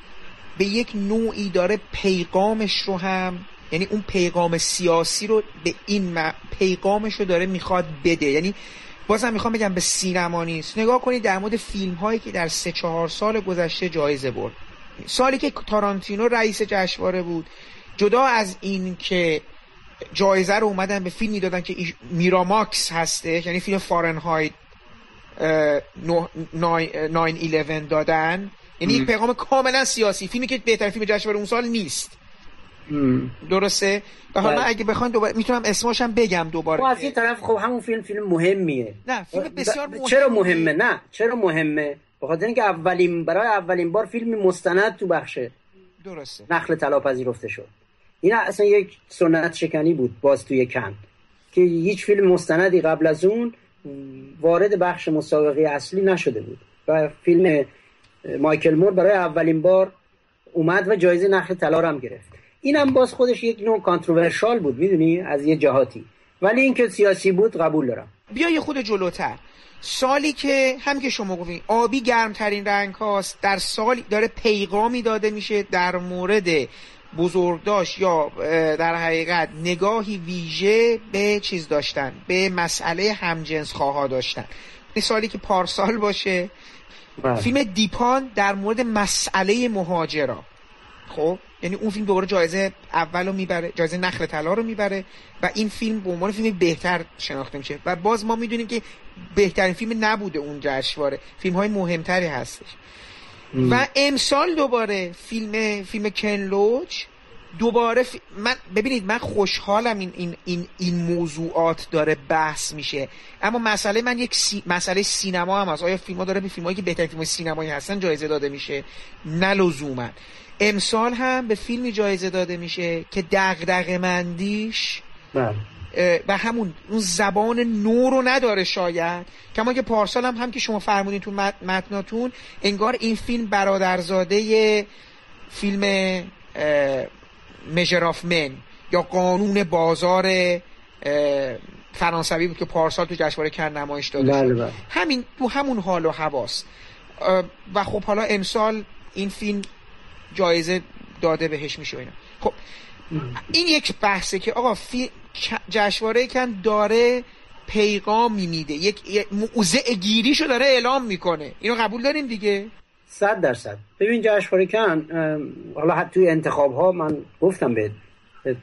به یک نوعی داره پیغامش رو هم یعنی اون پیغام سیاسی رو به این پیغامش رو داره می‌خواد بده. یعنی بازم می‌خوام بگم به سینما نیست. نگاه کنید در مورد فیلم هایی که در سه چهار سال گذشته جایزه برد. سالی که تارانتینو رئیس جشنواره بود جدا از این که جایزه رو اومدن به فیلمی دادن که میراماکس هسته یعنی فیلم فارنهایت 911 دادن یعنی یک پیغام کاملا سیاسی. فیلمی که بهترین فیلم جشنواره اون سال نیست. درسته؟ و حالا بله. اگه بخواین دوباره می‌تونم اسمش هم بگم دوباره خب از این طرف خب همون فیلم فیلم مهمیه. نه فیلم بسیار مهمه چرا مهمه؟ نه چرا مهمه؟ بخاطر اینکه اولین برای اولین بار فیلم مستند تو بخشه. درسته. نقل طلا پذیرفته شد. این اصلا یک سنت شکنی بود باز توی کن. که هیچ فیلم مستندی قبل از اون وارد بخش مسابقه اصلی نشده بود. و فیلم مایکل مور برای اولین بار اومد و جایزه نخل طلا هم گرفت. اینم باز خودش یک نوع کانتروورشال بود می‌دونی؟ از یه جهاتی. ولی اینکه سیاسی بود قبول دارم. بیا یه خود جلوتر. سالی که هم که شما گفتین آبی گرمترین رنگ هاست در سالی داره پیغامی داده میشه در مورد بزرگداشت یا در حقیقت نگاهی ویژه به چیز داشتن به مسئله همجنس خواه داشتن. سالی که پارسال باشه. بله. فیلم دیپان در مورد مسئله مهاجرا. خب؟ یعنی اون فیلم دوباره جایزه اول رو می‌بره جایزه نخل طلا رو می‌بره و این فیلم به عنوان فیلم بهتر شناخته میشه. و باز ما می‌دونیم که بهترین فیلم نبوده اون جشنواره. فیلم های مهمتری هستش. و امسال دوباره فیلم فیلم کنلوچ دوباره من ببینید من خوشحالم این این این این موضوعات داره بحث میشه. اما مسئله من یک سی... مسئله سینما هم هست. آیا فیلم ها داره به فیلم هایی که بهترین فیلم سینمایی هستن جایزه داده میشه؟ نه لزوما. امسال هم به فیلمی جایزه داده میشه که دغدغه مندیش بله. و همون اون زبان نو رو نداره شاید کما که پارسال هم هم که شما فرمودین تو متناتون انگار این فیلم برادرزاده فیلم مژراف من یا قانون بازار فرانسوی بود که پارسال تو جشنواره کن نمایش داده بله بله. همین تو همون حال و حواس و خب حالا امسال این فیلم جایزه داده بهش میشه اینا. خب این یک بحثه که آقا فی... جشنواره کن داره پیغامی میده. یک موزه گیریشو داره اعلام می‌کنه. اینو قبول داریم دیگه؟ صد درصد. ببین جشنواره کن حالا حتی توی انتخاب ها من گفتم به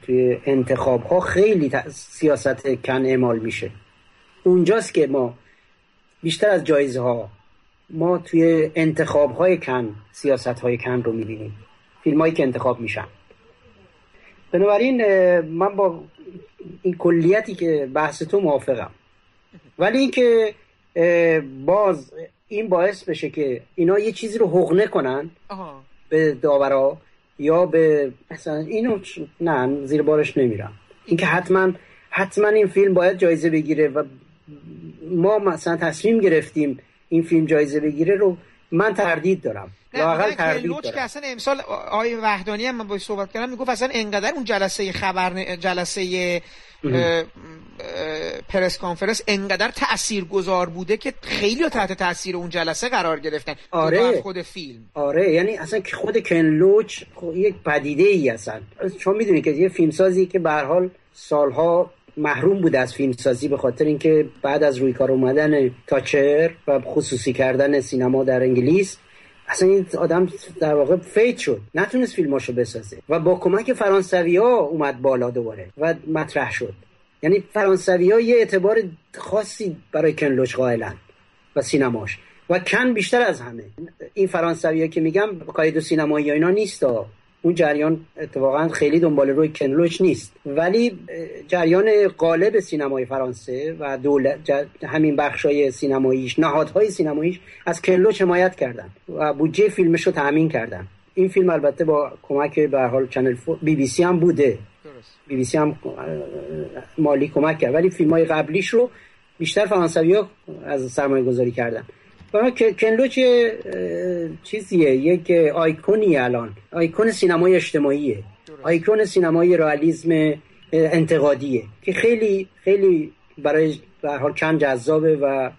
توی انتخاب ها خیلی سیاست کن اعمال میشه. اونجاست که ما بیشتر از جایزه ها ما توی انتخاب های کن سیاست های کن رو می‌بینیم. فیلم هایی که انتخاب میشن. بنابراین من با این کلیتی که بحث تو موافقم. ولی اینکه باز این باعث بشه که اینا یه چیزی رو حقنه کنن به داورا یا به مثلا اینو نه زیر بارش نمیرم. اینکه حتما حتما این فیلم باید جایزه بگیره و ما مثلا تصمیم گرفتیم این فیلم جایزه بگیره رو من تردید دارم. لاقل تردید دارم. که اصلا امسال آقای وحدانی هم من باید صحبت کردم می‌گفت اصلا انقدر اون جلسه خبر جلسه پرس کانفرنس انقدر تأثیر گذار بوده که خیلی تحت تاثیر اون جلسه قرار گرفتن. آره. خود فیلم. آره یعنی اصلا خود کنلوچ یک پدیده ای اصلا. چون می‌دونی که یه فیلمسازی که به حال سالها محروم بود از فیلمسازی به خاطر اینکه بعد از روی کار اومدن تاچر و خصوصی کردن سینما در انگلیس اصلا این آدم در واقع فیت شد. نتونست فیلماشو بسازه و با کمک فرانسوی ها اومد بالا دوباره و مطرح شد. یعنی فرانسوی ها یه اعتبار خاصی برای کنلوچ قائلن و سینماش. و کن بیشتر از همه. این فرانسوی که میگم کایه دو سینمایی اینا نیست اون جریان اتفاقا خیلی دنبال روی کن لوچ نیست. ولی جریان غالب سینمای فرانسه و دولت همین بخشای سینماییش نهادهای سینماییش از کن لوچ حمایت کردن و بودجه فیلمش رو تأمین کردن. این فیلم البته با کمک به حال channel بی بی سی هم بوده. بی بی سی هم مالی کمک کرد. ولی فیلم های قبلیش رو بیشتر فرانسوی ها از سرمایه گذاری کردن. کنلوچ چیزیه یک آیکونی الان. آیکون سینمای اجتماعیه. آیکون سینمای رئالیسم انتقادیه که خیلی خیلی برای به حال چند جذابه و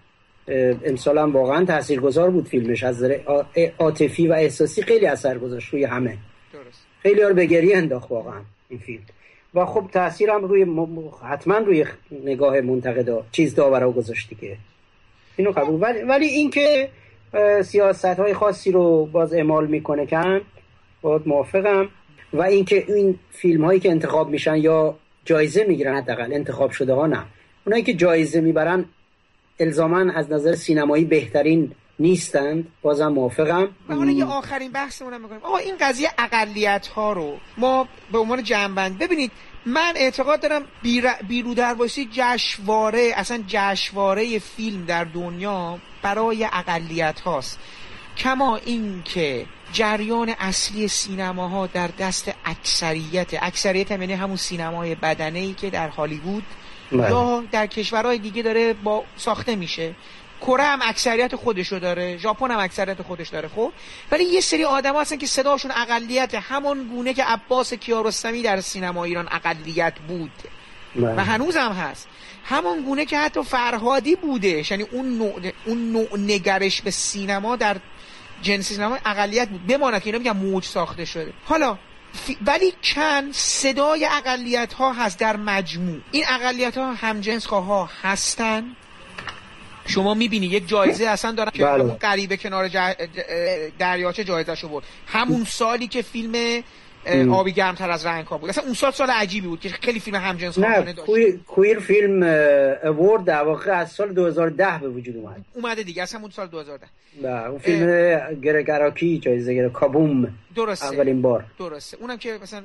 امسال هم واقعا تاثیرگذار بود فیلمش. از عاطفی و احساسی خیلی اثر گذاشت روی همه. خیلی ها رو به گریه انداخت واقعا این فیلم. و خب تاثیر هم روی حتما روی نگاه منتقدا چیز داورا گذاشتی که اینو قبول. ولی, ولی اینکه سیاست های خاصی رو باز اعمال می‌کنه کن باید موافقم. و اینکه این فیلم هایی که انتخاب میشن یا جایزه می‌گیرن حداقل انتخاب شده ها نه. اونایی که جایزه می‌برن الزاما از نظر سینمایی بهترین نیستند. بازم موافقم. و حالا یه آخرین بحثمون می‌کنیم. آقا این قضیه اقلیت ها رو ما به عنوان جنبند ببینید من اعتقاد دارم بیرو درواسی جشواره اصلا جشواره فیلم در دنیا برای اقلیت هاست کما این که جریان اصلی سینماها در دست اکثریت اکثریت یعنی همون سینمای بدنه ای که در هالیوود بله. یا در کشورهای دیگه داره با ساخته میشه کره هم اکثریت خودشو داره ژاپن هم اکثریت خودش داره خب؟ ولی یه سری آدم هستن که صداشون اقلیت همون گونه که عباس کیارستمی در سینما ایران اقلیت بود. بله. و هنوز هم هست. همون گونه که حتی فرهادی بوده یعنی اون نوع, اون نوع نگرش به سینما در جنس سینما اقلیت بود. بماند که اینا میگن موج ساخته شده. حالا ولی چند صدای اقلیت ها هست در مجموع. این اقلیت ها همجنس ها هستن. شما می‌بینی یک جایزه اصلا دارن که بله. همون قریبه کنار دریاچه جایزه شو برد. همون سالی که فیلم آبی گرمتر از رنگ ها بود. اصلا اون سال سال عجیبی بود که خیلی فیلم همجنس نه کویر, کویر فیلم اوورد در واقع از سال 2010 به وجود اومد. اومده دیگه اصلا اون سال 2010 نه اون فیلم گرگراکی جایزه گرفت کابوم. درسته. اولین بار. درسته. اونم که مثلا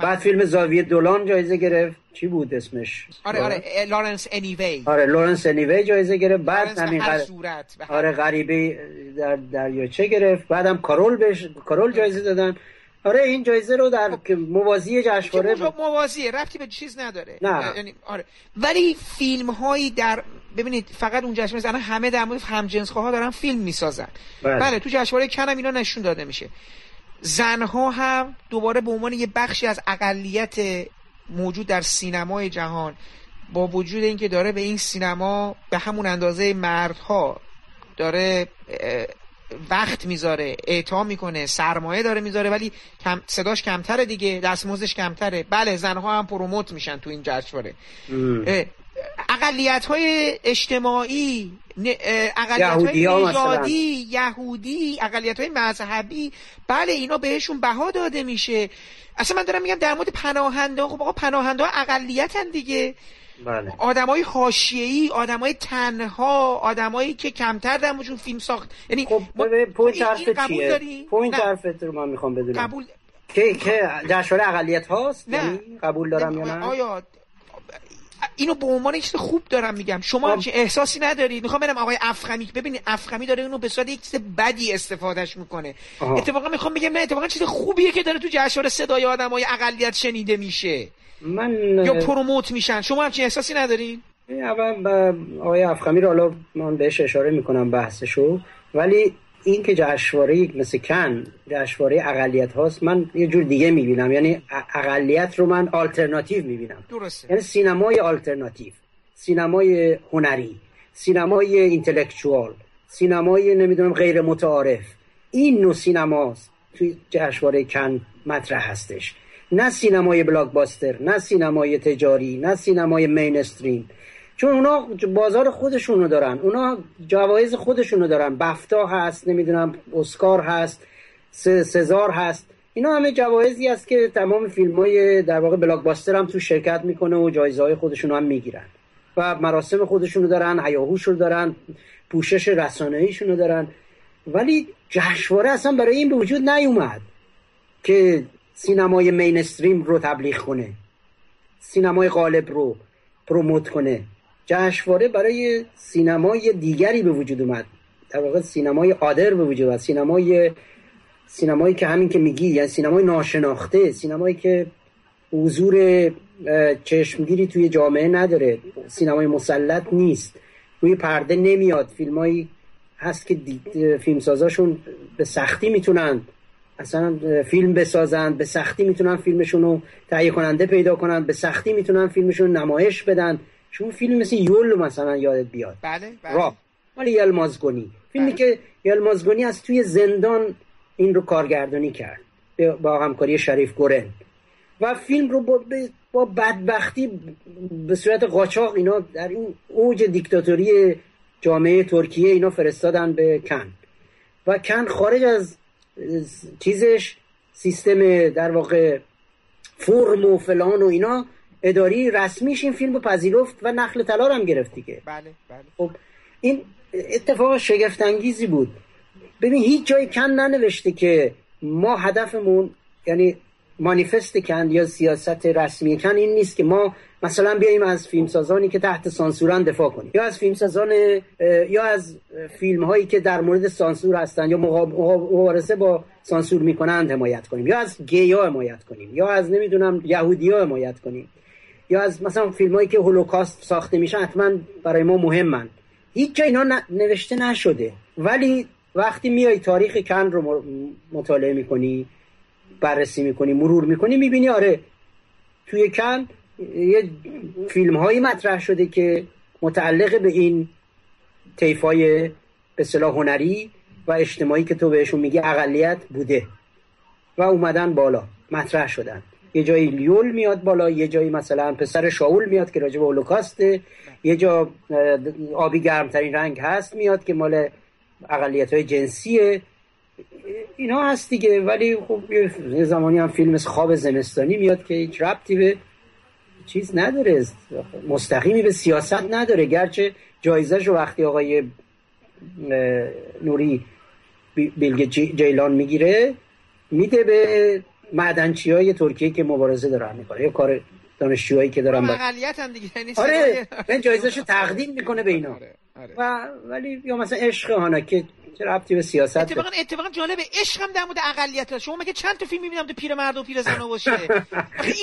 بعد فیلم زاویه دولان جایزه گرفت. چی بود اسمش؟ آره آره لارنس انیوی. آره لارنس انیوی جایزه گرفت. بعد همین غر... صورت آره غریبه در دریاچه گرفت؟ بعدم کارول بهش کارول جایزه دادن. آره این جایزه رو در خب. موازی جشنواره موازی رفتی به چیز نداره. نه. یعنی آره. ولی فیلم هایی در ببینید فقط اون جشنواره الان همه در مورد همجنس ها دارن فیلم می‌سازن. بله, بله تو جشنواره کنم اینا نشون داده میشه. زنها هم دوباره به عنوان یه بخشی از اقلیت موجود در سینمای جهان با وجود اینکه داره به این سینما به همون اندازه مردها داره وقت می‌ذاره اعطا می‌کنه سرمایه داره می‌ذاره ولی کم صداش کمتره دیگه دستمزدش کمتره. بله زنها هم پروموت میشن تو این جشنواره. اقلیت های اجتماعی اقلیت های نژادی یهودی اقلیت های مذهبی بله اینا بهشون بها داده میشه. اصلا من دارم میگم در مورد پناهنده خب آقا پناهنده ها اقلیتن دیگه. بله. آدمای حاشیه‌ای آدمای تنها آدمایی که کمتر در فیلم ساخت. یعنی خب پوینت حرفت چیه؟ پوینت حرفت رو من می‌خوام بدونم. قبول که که جشنواره اقلیت هاست نه. یعنی قبول دارم یا نه؟ آیا اینو به عنوان چیز خوب دارم میگم. شما همچین احساسی ندارید. می‌خوام برم آقای افخمی ببینید افخمی داره اینو به صورت یک چیز بدی استفادهش می‌کنه. اتفاقا می‌خوام بگم نه اتفاقا چیز خوبیه که داره تو جشنواره صدای آدمای اقلیت شنیده میشه. من یا promote میشن. شما همچین احساسی ندارین اول آقای افخمی رو حالا من بهش اشاره می‌کنم بحثشو. ولی این که جشنواره مثل کن جشنواره اقلیت هاست من یه جور دیگه می‌بینم. یعنی اقلیت رو من آلترناتیو می‌بینم. درسته. یعنی سینمای آلترناتیو سینمای هنری سینمای intellectual سینمای نمی‌دونم غیر متعارف این نوع سینماست توی جشنواره کن مطرح هستش. نه سینمای بلاکباستر نه سینمای تجاری نه سینمای مینستریم چون اونا بازار خودشونو دارن. اونا جوایز خودشونو دارن. بفتا هست نمی‌دونم اسکار هست سزار هست. اینا همه جوایزی است که تمام فیلم های در واقع بلاکباستر هم تو شرکت می‌کنه و جایزه های خودشونو هم می‌گیرن. و مراسم خودشونو دارن هیاهوش رو دارن پوشش رسانه رو دارن. ولی جشنواره اصلا برای این به وجود نیومد که سینمای mainstream رو تبلیغ کنه سینمای غالب رو promote کنه. جشنواره برای سینمای دیگری به وجود اومد. در واقع سینمای other به وجود اومد. سینمای سینمایی که همین که میگی یعنی سینمای ناشناخته سینمایی که حضور چشمگیری توی جامعه نداره. سینمای مسلط نیست. روی پرده نمیاد. فیلمایی هست که فیلمسازاشون به سختی می‌تونن اصلا فیلم بسازن به سختی می‌تونن فیلمشون رو تهیه کننده پیدا کنن به سختی می‌تونن فیلمشون نمایش بدن. شما فیلم مثل یول مثلا یادت بیاد. بله بله. را مال یلمازگونی فیلمی بله. که یلمازگونی از توی زندان این رو کارگردانی کرد. با همکاری شریف گورن. و فیلم رو با, با بدبختی به صورت قاچاق اینا در این اوج دیکتاتوری جامعه ترکیه اینا فرستادن به کن. و کن خارج از چیزش سیستم در واقع فرم و فلان و اینا اداری رسمیش این فیلم رو پذیرفت و نخل طلا هم گرفت دیگه. بله بله. خب این اتفاق شگفت انگیزی بود. ببین هیچ جای کن ننوشته که ما هدفمون یعنی مانیفست کن یا سیاست رسمی کن این نیست که ما مثلا بیایم از فیلمسازانی که تحت سانسورن دفاع کنیم. یا از فیلمسازان یا از فیلم هایی که در مورد سانسور هستند یا مبارزه با سانسور می‌کنند حمایت کنیم. یا از گیا حمایت کنیم. یا از نمی‌دونم یهودی ها حمایت کنیم. یا از مثلا فیلم هایی که هولوکاست ساخته میشن حتما برای ما مهمن. هیچ جا اینا نوشته نشده. ولی وقتی میای تاریخ کن رو مطالعه می‌کنی بررسی می‌کنی مرور می‌کنی می‌بینی آره توی کن یه فیلم هایی مطرح شده که متعلق به این طیفای به صلاح هنری و اجتماعی که تو بهشون میگی اقلیت بوده و اومدن بالا مطرح شدن. یه جایی لیول میاد بالا یه جایی مثلا پسر شاول میاد که راجب اولوکاسته یه جا آبی گرمترین رنگ هست میاد که مال اقلیت های جنسیه. اینا هست دیگه ولی خب یه زمانی هم فیلم خواب زمستانی میاد که هیچ ربطی به چیز نداره. مستقیمی به سیاست نداره. گرچه جایزش رو وقتی آقای نوری بیلگ جیلان می‌گیره میده به معدنچی های ترکیه که مبارزه دارن می‌کنه. یا کار دانشجوهایی که دارن اقلیت هم دیگه یعنی آره این جایزش تقدیم می‌کنه به اینا. آره. و ولی یا مثلا عشق هانا که چه ربطی به سیاست اتفاقا اتفاقا جالبه. عشق هم در مورد اقلیت شما مگه چند تا فیلم می‌بینم تو پیر مرد و پیر زن باشه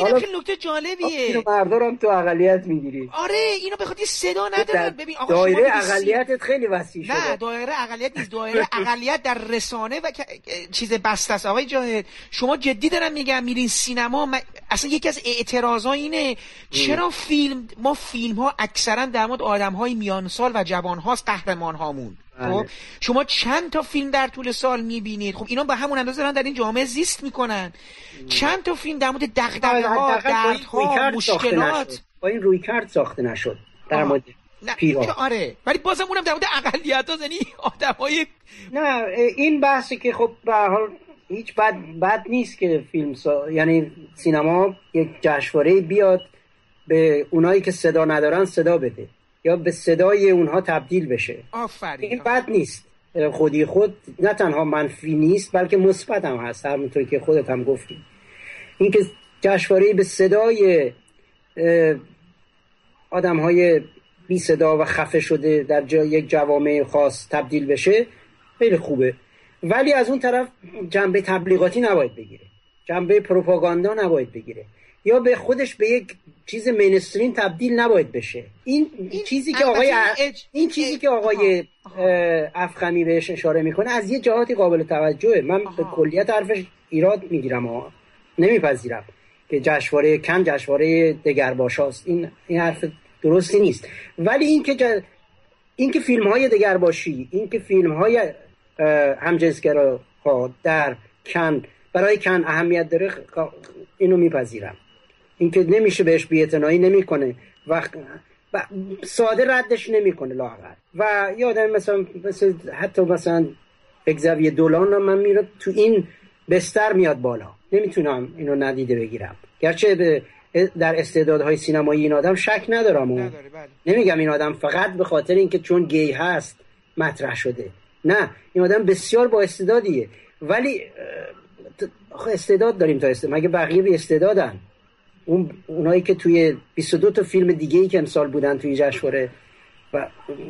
اینم که نکته جالبیه. پیر مرد هم تو اقلیت می‌گیری. آره اینو بخاطر صدا نداره. ببین آقا دایره اقلیتت خیلی وسیع شده. نه دایره اقلیت نیست. دایره اقلیت در رسانه و چیز بسته است. آقای جاهد شما جدی دارم میگم میرین سینما اصلا یکی از اعتراضا اینه چرا فیلم ما فیلم ها اکثرا در مورد آدم های میان سال و جوان هاست قهرمان هامون خب؟ بله. شما چند تا فیلم در طول سال می‌بینید؟ خب اینا به همون اندازه دارن در این جامعه زیست می‌کنن. چند تا فیلم در مورد دغدغه ها دردها مشکلات. با این روی کرد ساخته نشد در مورد نه آره. ولی بازم اونم در مورد اقلیت ها یعنی های نه این بحثی که خب به حال هیچ بد, بد نیست که فیلم سا... یعنی سینما یک جشنواره بیاد به اونایی که صدا ندارن صدا بده. یا به صدای اونها تبدیل بشه. آفرین. این بد نیست. خودی خود نه تنها منفی نیست بلکه مثبت هم هست. همونطور که خودت هم گفتی. اینکه جشنواره به صدای آدم های بی صدا و خفه شده در جای یک جوامع خاص تبدیل بشه خیلی خوبه. ولی از اون طرف جنبه تبلیغاتی نباید بگیره. جنبه پروپاگاندا نباید بگیره. یا به خودش به یک چیز مینسترین تبدیل نباید بشه. این, این چیزی که آقای این چیزی که آقای افخمی بهش اشاره می‌کنه از یه جهاتی قابل توجهه. من به کلیت حرفش ایراد می‌گیرم و نمیپذیرم که جشنواره کم جشنواره دگرباشاست. این این حرف درستی نیست. ولی اینکه ج... اینکه فیلم های دگرباشی اینکه فیلم های همجنسگرا ها در کن برای کن اهمیت داره اینو میپذیرم. اینکه نمیشه بهش بی‌اعتنایی نمی‌کنه. و ساده ردش نمی‌کنه لاغر. و یادم مثلا مثل حتی مثلا اگزوی دولان من میره تو این بستر میاد بالا. نمی‌تونم اینو ندیده بگیرم. گرچه به در استعدادهای سینمایی این آدم شک ندارم و بله. نمیگم این آدم فقط به خاطر اینکه چون گی هست مطرح شده. نه این آدم بسیار با استعدادیه. ولی استعداد داریم تا استعداد مگه بقیه به استعدادن؟ اون اونایی که توی 22 تا فیلم دیگه ای که امسال بودن توی جشنواره و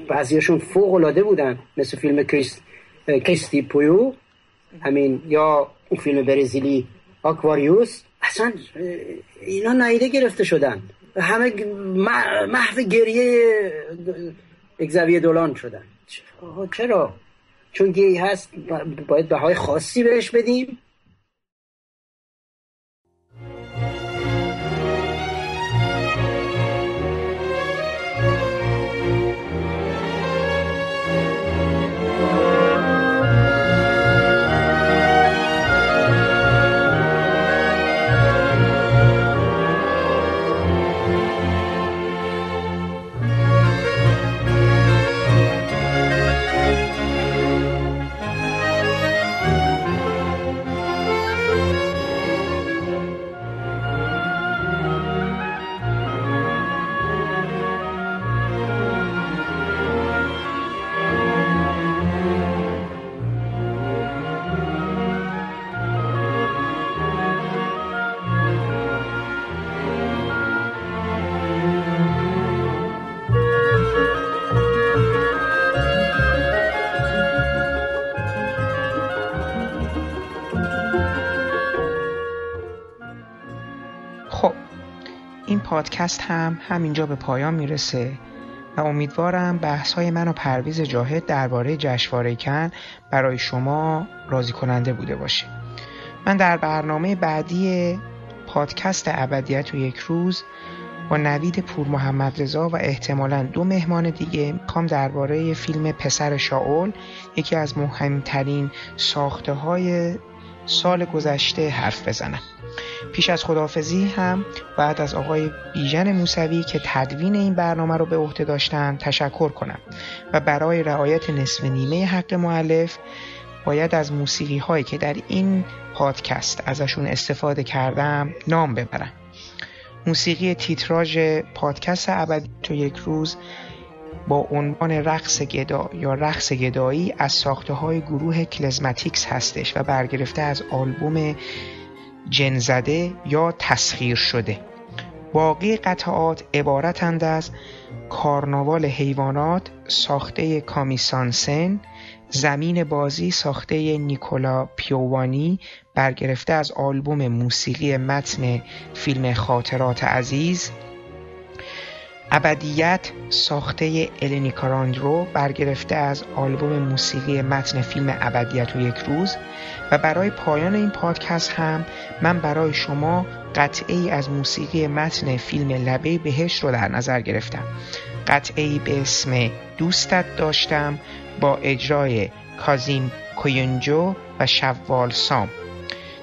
بعضیشون فوق العاده بودن مثل فیلم کریست کریستی پویو همین یا اون فیلم برزیلی آکواریوس اصلا اینا نایده گرفته شدن. همه محو گریه اگزوی دولان شدن. چرا؟ چون گی هست باید بهای خاصی بهش بدیم. پادکست هم همینجا به پایان می‌رسه و امیدوارم بحث های من و پرویز جاهد درباره جشنواره کن برای شما راضی کننده بوده باشه. من در برنامه بعدی پادکست ابدیت و یک روز با نوید پور محمد رضا و احتمالا دو مهمان دیگه می‌خوام درباره فیلم پسر شاول یکی از مهمترین ساخته های سال گذشته حرف بزنم. پیش از خداحافظی هم بعد از آقای بیژن موسوی که تدوین این برنامه رو به عهده داشتن تشکر کنم و برای رعایت نصف نیمه حق معلف باید از موسیقی هایی که در این پادکست ازشون استفاده کردم نام ببرم. موسیقی تیتراژ پادکست ابد تو یک روز با عنوان رقص گدا یا رقص گدایی از ساخته های گروه کلزماتیکس هستش و برگرفته از آلبوم جنزده یا تسخیر شده. باقی قطعات عبارتند از کارناوال حیوانات ساخته کامیسانسن زمین بازی ساخته نیکولا پیوانی برگرفته از آلبوم موسیقی متن فیلم خاطرات عزیز ابدیت ساخته النی کاراندرو برگرفته از آلبوم موسیقی متن فیلم ابدیت و یک روز و برای پایان این پادکست هم من برای شما قطعه ای از موسیقی متن فیلم لبه بهشت رو در نظر گرفتم. قطعه ای به اسم دوستت داشتم با اجرای کازیم کوینجو و شوال سام.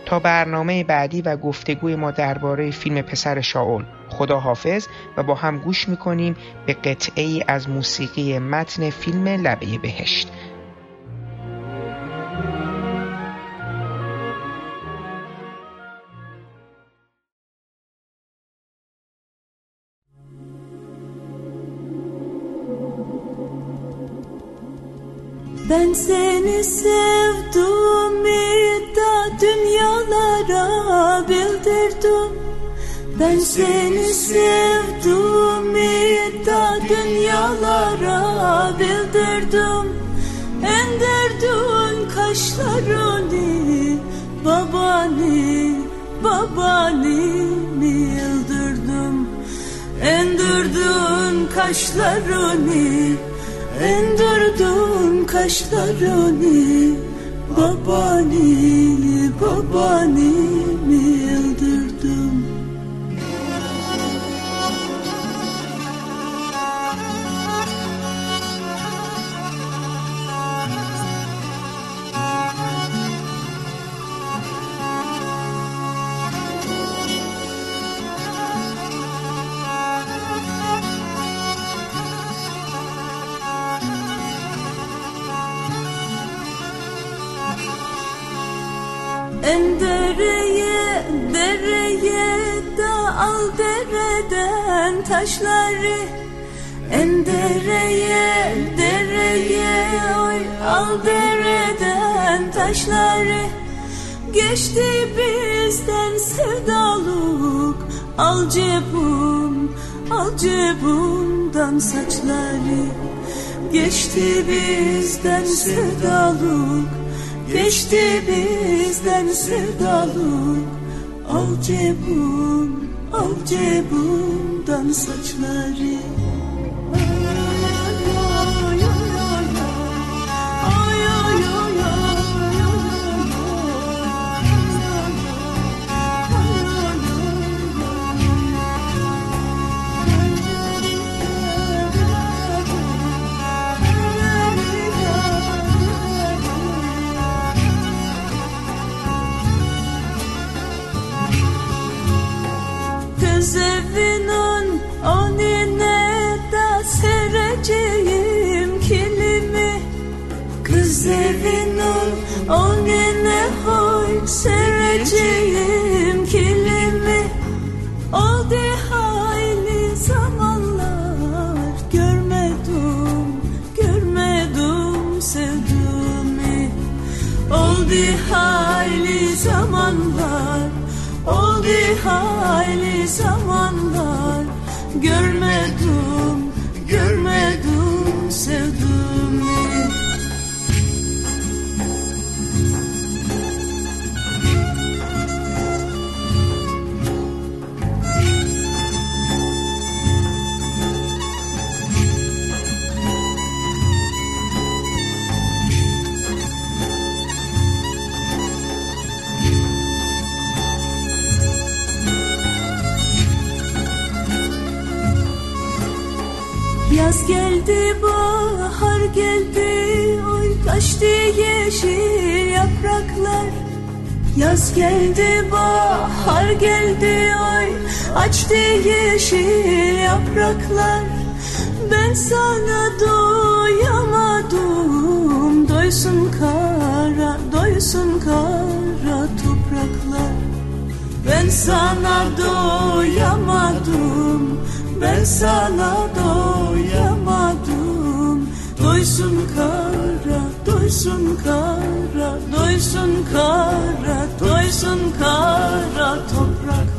تا برنامه بعدی و گفتگوی ما درباره فیلم پسر شاول. خدا حافظ و با هم گوش می‌کنیم به قطعه ای از موسیقی متن فیلم لبه بهشت. Ben seni sevdim dünyalara Ben seni sevdim da dünyalara bildirdim. Endirdin kaşlarını babani babani yıldırdım Endirdin kaşlarını Endirdin kaşlarını Babani, babani mi yıldırdım taşları. En dereye, dereye oy al dereden taşları. Geçti bizden sevdaluk. Al cebum, al cebumdan saçları. Geçti bizden sevdaluk. Geçti bizden sevdaluk. Al cebum, al cebumdan saçları hayli zamanlar. Görmedim, taştı yeşil yapraklar. Yaz geldi bahar geldi oy. Açtı yeşil yapraklar. Ben sana doyamadım. Doysun kara doysun kara topraklar. Ben sana doyamadım. Ben sana doyamadım doysun kara, doysun kara, doysun kara toprak